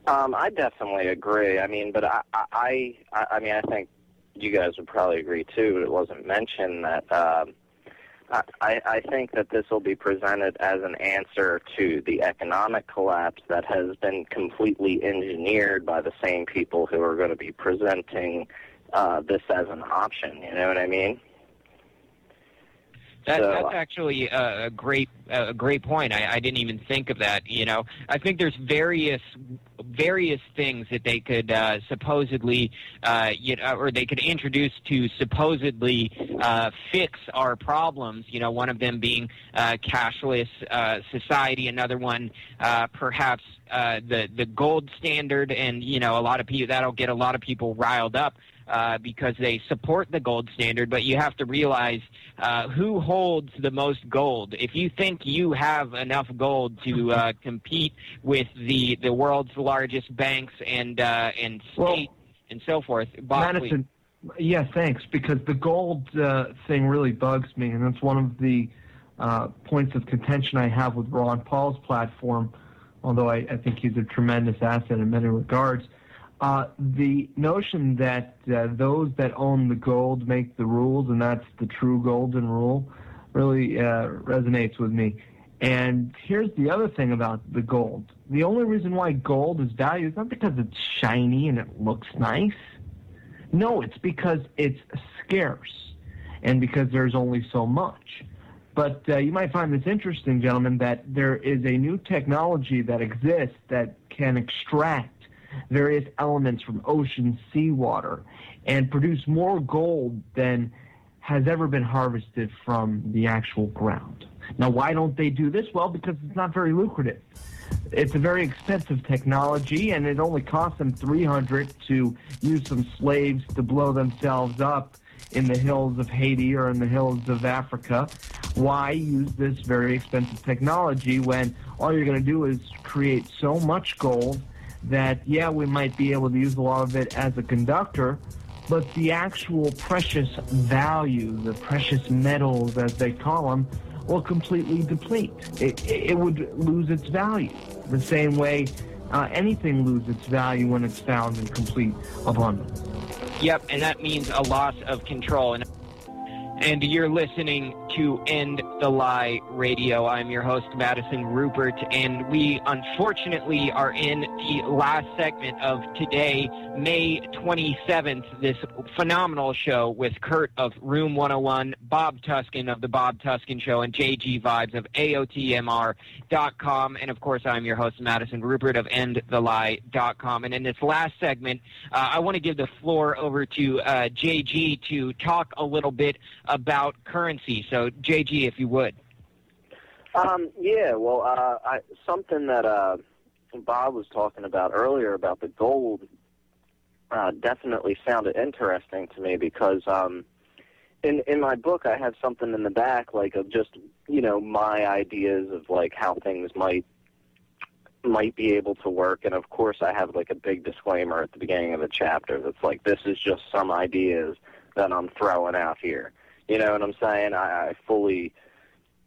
Um, I definitely agree. I mean, but I, I, I, I mean, I think you guys would probably agree too. But it wasn't mentioned that um, I, I think that this will be presented as an answer to the economic collapse that has been completely engineered by the same people who are going to be presenting uh, this as an option. You know what I mean? That, So- that's actually a, great a great point. I, I didn't even think of that. You know, I think there's various various things that they could uh, supposedly, uh, you know, or they could introduce to supposedly uh, fix our problems. You know, one of them being uh, cashless uh, society. Another one, uh, perhaps uh, the the gold standard, and you know, a lot of people that'll get a lot of people riled up uh, because they support the gold standard, but you have to realize uh, who holds the most gold. If you think you have enough gold to uh, compete with the, the world's largest banks and uh, and Well, state and so forth, Bob. Madison, yeah, thanks. Because the gold uh, thing really bugs me, and that's one of the uh, points of contention I have with Ron Paul's platform. Although I, I think he's a tremendous asset in many regards, uh, the notion that uh, those that own the gold make the rules, and that's the true golden rule, really uh, resonates with me. And here's the other thing about the gold. The only reason why gold is valued is not because it's shiny and it looks nice. No, it's because it's scarce and because there's only so much. But uh, you might find this interesting, gentlemen, that there is a new technology that exists that can extract various elements from ocean seawater and produce more gold than has ever been harvested from the actual ground. Now, why don't they do this? Well, because it's not very lucrative. It's a very expensive technology, and it only costs them 300 to use some slaves to blow themselves up in the hills of Haiti or in the hills of Africa. Why use this very expensive technology when all you're going to do is create so much gold that, yeah, we might be able to use a lot of it as a conductor, but the actual precious value, the precious metals as they call them, will completely deplete. It, it would lose its value the same way uh, anything loses its value when it's found in complete abundance. Yep, and that means a loss of control. And and you're listening to End the Lie Radio. I'm your host, Madison Ruppert, and we unfortunately are in the last segment of today, May 27th, this phenomenal show with Kurt of Room 101, Bob Tuskin of The Bob Tuskin Show, and JG Vibes of AOTMR.com. And of course, I'm your host, Madison Ruppert of EndTheLie.com. And in this last segment, uh, I want to give the floor over to uh, JG to talk a little bit about currency. So, JG, if you would. Um, yeah, well, uh, I, something that uh, Bob was talking about earlier about the gold uh, definitely sounded interesting to me because um, in in my book I have something in the back like of just you know my ideas of like how things might might be able to work, and of course I have like a big disclaimer at the beginning of the chapter that's like this is just some ideas that I'm throwing out here. You know what I'm saying? I, I fully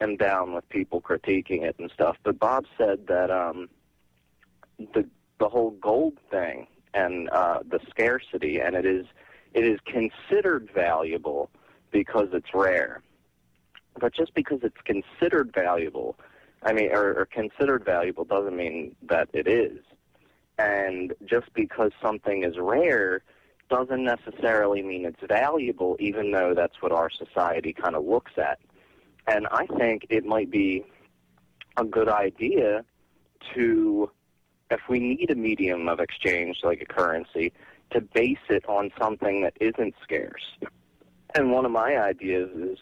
am down with people critiquing it and stuff. But Bob said that um, the the whole gold thing and uh, the scarcity, and it is it is considered valuable because it's rare. But just because it's considered valuable, I mean, or, or considered valuable doesn't mean that it is. And just because something is rare doesn't necessarily mean it's valuable, even though that's what our society kind of looks at. And I think it might be a good idea to, if we need a medium of exchange like a currency, to base it on something that isn't scarce. And one of my ideas is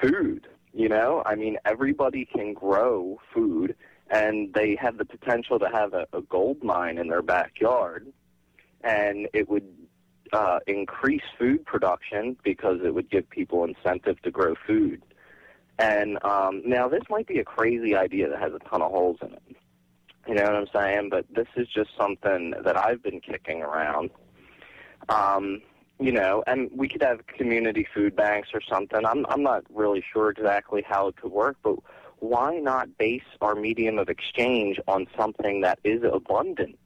food. You know, I mean, everybody can grow food, and they have the potential to have a, a gold mine in their backyard, and it would uh, increase food production because it would give people incentive to grow food. And um, now this might be a crazy idea that has a ton of holes in it. You know what I'm saying? But this is just something that I've been kicking around. Um, you know, and we could have community food banks or something. I'm I'm not really sure exactly how it could work, but why not base our medium of exchange on something that is abundant?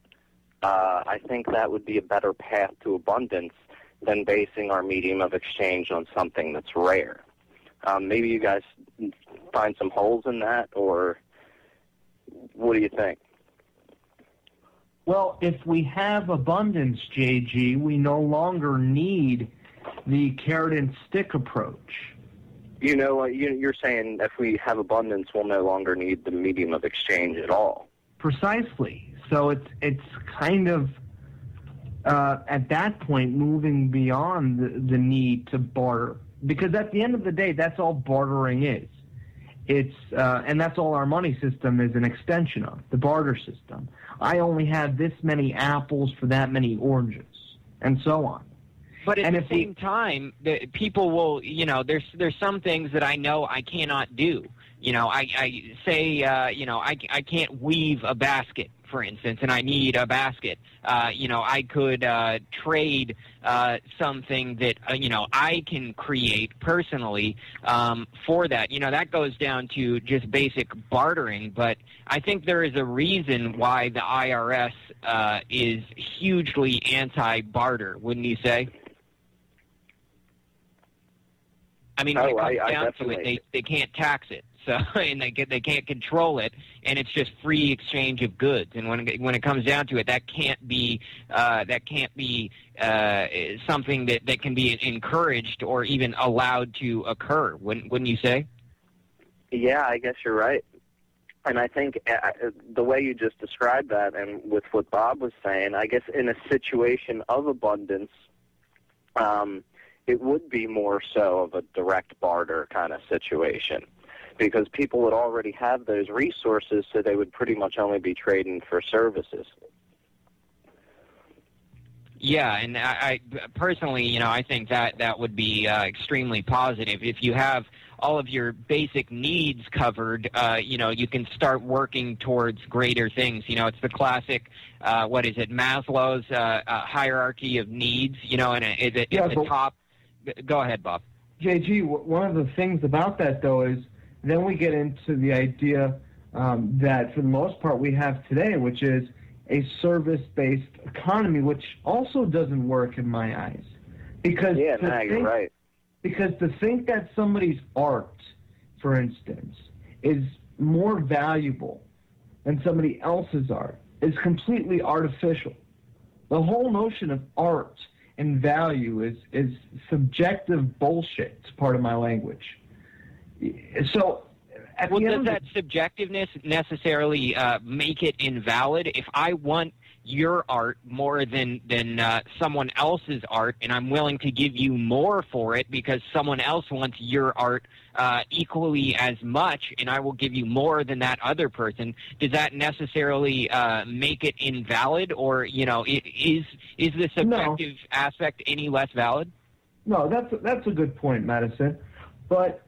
Uh, I think that would be a better path to abundance than basing our medium of exchange on something that's rare. Um, maybe you guys find some holes in that, or what do you think? Well, if we have abundance, JG, we no longer need the carrot and stick approach. You know, you, you're saying if we have abundance, we'll no longer need the medium of exchange at all. Precisely. So it's it's kind of uh, at that point moving beyond the, the need to barter because at the end of the day, that's all bartering is. It's uh, and that's all our money system is an extension of the barter system. I only have this many apples for that many oranges, and so on. But at And the if we- same time, the, people will, you know, there's there's some things that I know I cannot do. You know, I, I say, uh, you know, I, I can't weave a basket, for instance, and I need a basket. Uh, you know, I could uh, trade uh, something that, uh, you know, I can create personally um, for that. You know, that goes down to just basic bartering, but I think there is a reason why the IRS uh, is hugely anti-barter, wouldn't you say? I mean, when Oh, it comes I- I down to it, they they can't tax it, and they they can't control it, and it's just free exchange of goods. And when it, when it comes down to it, that can't be uh, that can't be uh, something that, that can be encouraged or even allowed to occur. Wouldn't wouldn't you say? Yeah, I guess you're right. And I think uh, uh, the way you just described that, and with what Bob was saying, I guess in a situation of abundance, um, it would be more so of a direct barter kind of situation because people would already have those resources, so they would pretty much only be trading for services. Yeah, and I, I personally, you know, I think that that would be uh, extremely positive. If you have all of your basic needs covered, uh, you know, you can start working towards greater things. You know, it's the classic, uh, what is it, Maslow's uh, uh, hierarchy of needs. You know, and it, it, Yeah, at the top. Go ahead, Bob. JG, one of the things about that though is then we get into the idea um, that for the most part we have today, which is a service-based economy, which also doesn't work in my eyes. Because Yeah, to you're think- right. Because to think that somebody's art for instance, is more valuable than somebody else's art is completely artificial. The whole notion of art and value is, is subjective bullshit. It's part of my language. So, at well, the does that subjectiveness necessarily uh, make it invalid? If I want your art more than than uh, someone else's art, and I'm willing to give you more for it because someone else wants your art uh, equally as much, and I will give you more than that other person. Does that necessarily uh, make it invalid, or you know, is is the subjective aspect any less valid? No, that's that's a good point, Madison. But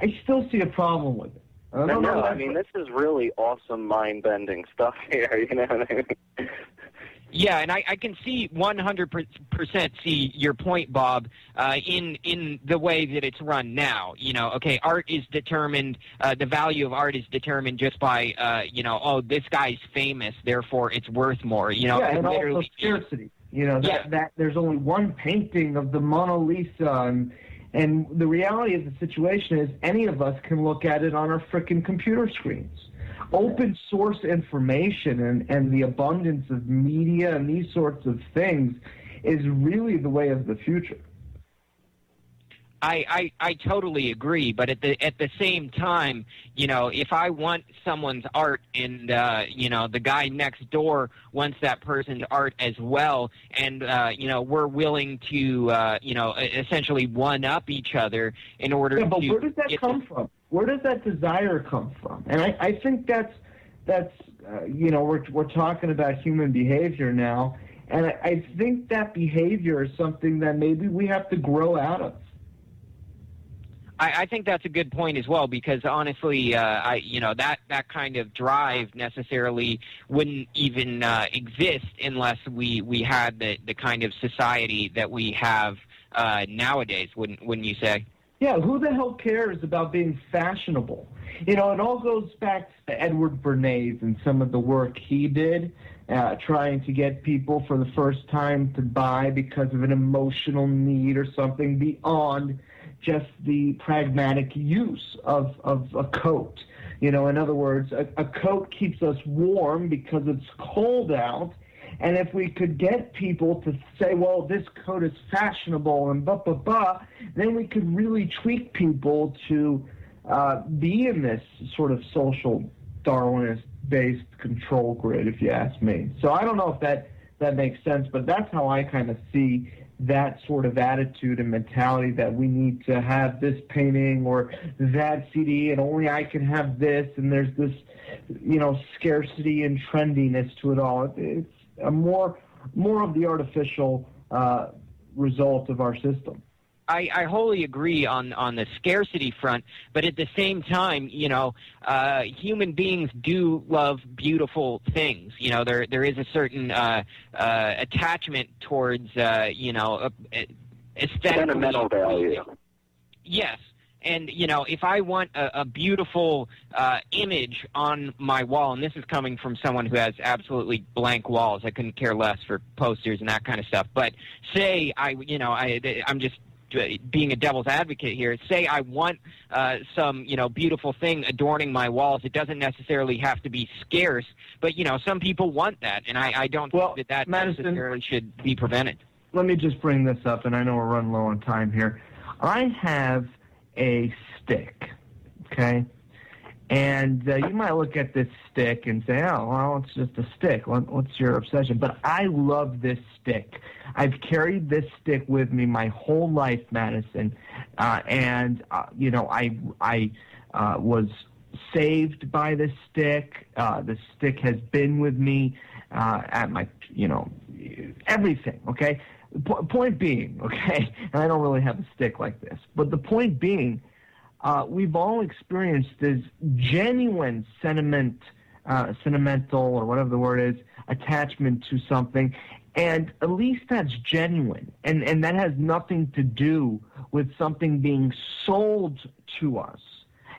I still see a problem with it. I don't know. no, I mean this is really awesome, mind-bending stuff here. You know what I mean? Yeah, and I, I can see 100% see your point, Bob, uh, in in the way that it's run now. You know, okay, art is determined, uh, the value of art is determined just by, uh, you know, oh, this guy's famous, therefore it's worth more. You know, yeah, it and also scarcity. You know that Yeah. that there's only one painting of the Mona Lisa, and and the reality of the situation is any of us can look at it on our frickin' computer screens. Open source information and and the abundance of media and these sorts of things is really the way of the future. I, I, I totally agree, but at the at the same time, you know, if I want someone's art and uh, you know the guy next door wants that person's art as well, and uh, you know we're willing to uh, you know essentially one up each other in order Yeah, but to where does that come from? Where does that desire come from? And I, I think that's that's uh, you know we're we're talking about human behavior now, and I, I think that behavior is something that maybe we have to grow out of. I, I think that's a good point as well because honestly, uh, I you know that that kind of drive necessarily wouldn't even uh, exist unless we we had the the kind of society that we have uh, nowadays. Wouldn't wouldn't you say? Yeah, who the hell cares about being fashionable? You know, it all goes back to Edward Bernays and some of the work he did, uh, trying to get people for the first time to buy because of an emotional need or something beyond just the pragmatic use of, of a coat. You know, in other words, a, a coat keeps us warm because it's cold out. And if we could get people to say, well, this coat is fashionable and blah, blah, blah, then we could really tweak people to uh, be in this sort of social Darwinist based control grid, if you ask me. So I don't know if that, that makes sense, but that's how I kind of see that sort of attitude and mentality that we need to have this painting or that CD and only I can have this and there's this you know scarcity and trendiness to it all. It's a more more of the artificial uh, result of our system. I, I wholly agree on, on the scarcity front, but at the same time, you know, uh, human beings do love beautiful things. You know, there there is a certain uh, uh, attachment towards, uh, you know, aesthetically. Sentimental value. Yes. And you know, if I want a, a beautiful uh, image on my wall, and this is coming from someone who has absolutely blank walls, I couldn't care less for posters and that kind of stuff. But say I, you know, I, I'm just being a devil's advocate here. Say I want uh, some, you know, beautiful thing adorning my walls. It doesn't necessarily have to be scarce, but you know, some people want that, and I, I don't Well, think that that Madison- necessarily should be prevented. let me just bring this up, and I know we're running low on time here. I have a stick, okay? And uh, you might look at this stick and say, oh, well, it's just a stick. What's your obsession? But I love this stick. I've carried this stick with me my whole life, Madison. Uh, and, uh, you know, I, I uh, was saved by this stick. Uh, the stick has been with me uh, at my, you know, everything, okay? Po- point being, okay, and I don't really have a stick like this, but the point being, uh, we've all experienced this genuine sentiment, uh, sentimental or whatever the word is, attachment to something, and at least that's genuine, and and that has nothing to do with something being sold to us.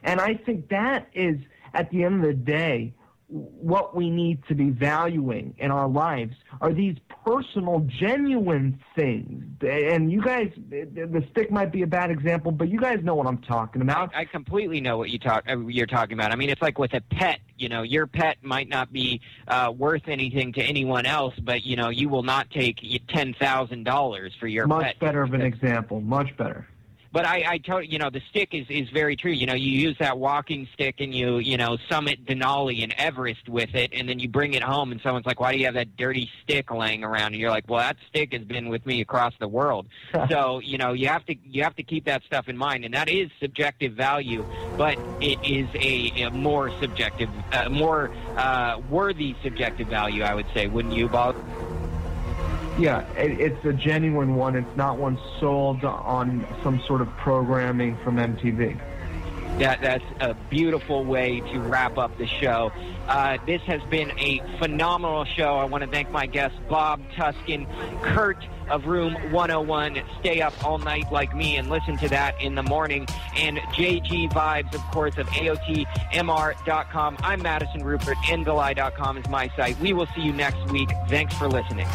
And I think that is, at the end of the day, what we need to be valuing in our lives are these personal, genuine things. And you guys, the stick might be a bad example, but you guys know what I'm talking about. I, I completely know what you talk uh, you're talking about. I mean, it's like with a pet. You know, your pet might not be uh, worth anything to anyone else, but you know, you will not take ten thousand dollars for your Much pet. better of an example. Much better. But I, I told you know the stick is is very true. You know, you use that walking stick and you you know summit Denali and Everest with it, and then you bring it home, and someone's like, "Why do you have that dirty stick laying around?" And you're like, "Well, that stick has been with me across the world." so you know you have to you have to keep that stuff in mind, and that is subjective value, but it is a, a more subjective, uh, more uh, worthy subjective value, I would say. Wouldn't you, Bob? Yeah, it, it's a genuine one. It's not one sold on some sort of programming from MTV. That, that's a beautiful way to wrap up the show. Uh, this has been a phenomenal show. I want to thank my guests, Bob Tuskin, Kurt of Room 101. Stay up all night like me and listen to that in the morning. And JG Vibes, of course, of AOTMR.com. I'm Madison Ruppert. EndTheLie.com is my site. We will see you next week. Thanks for listening.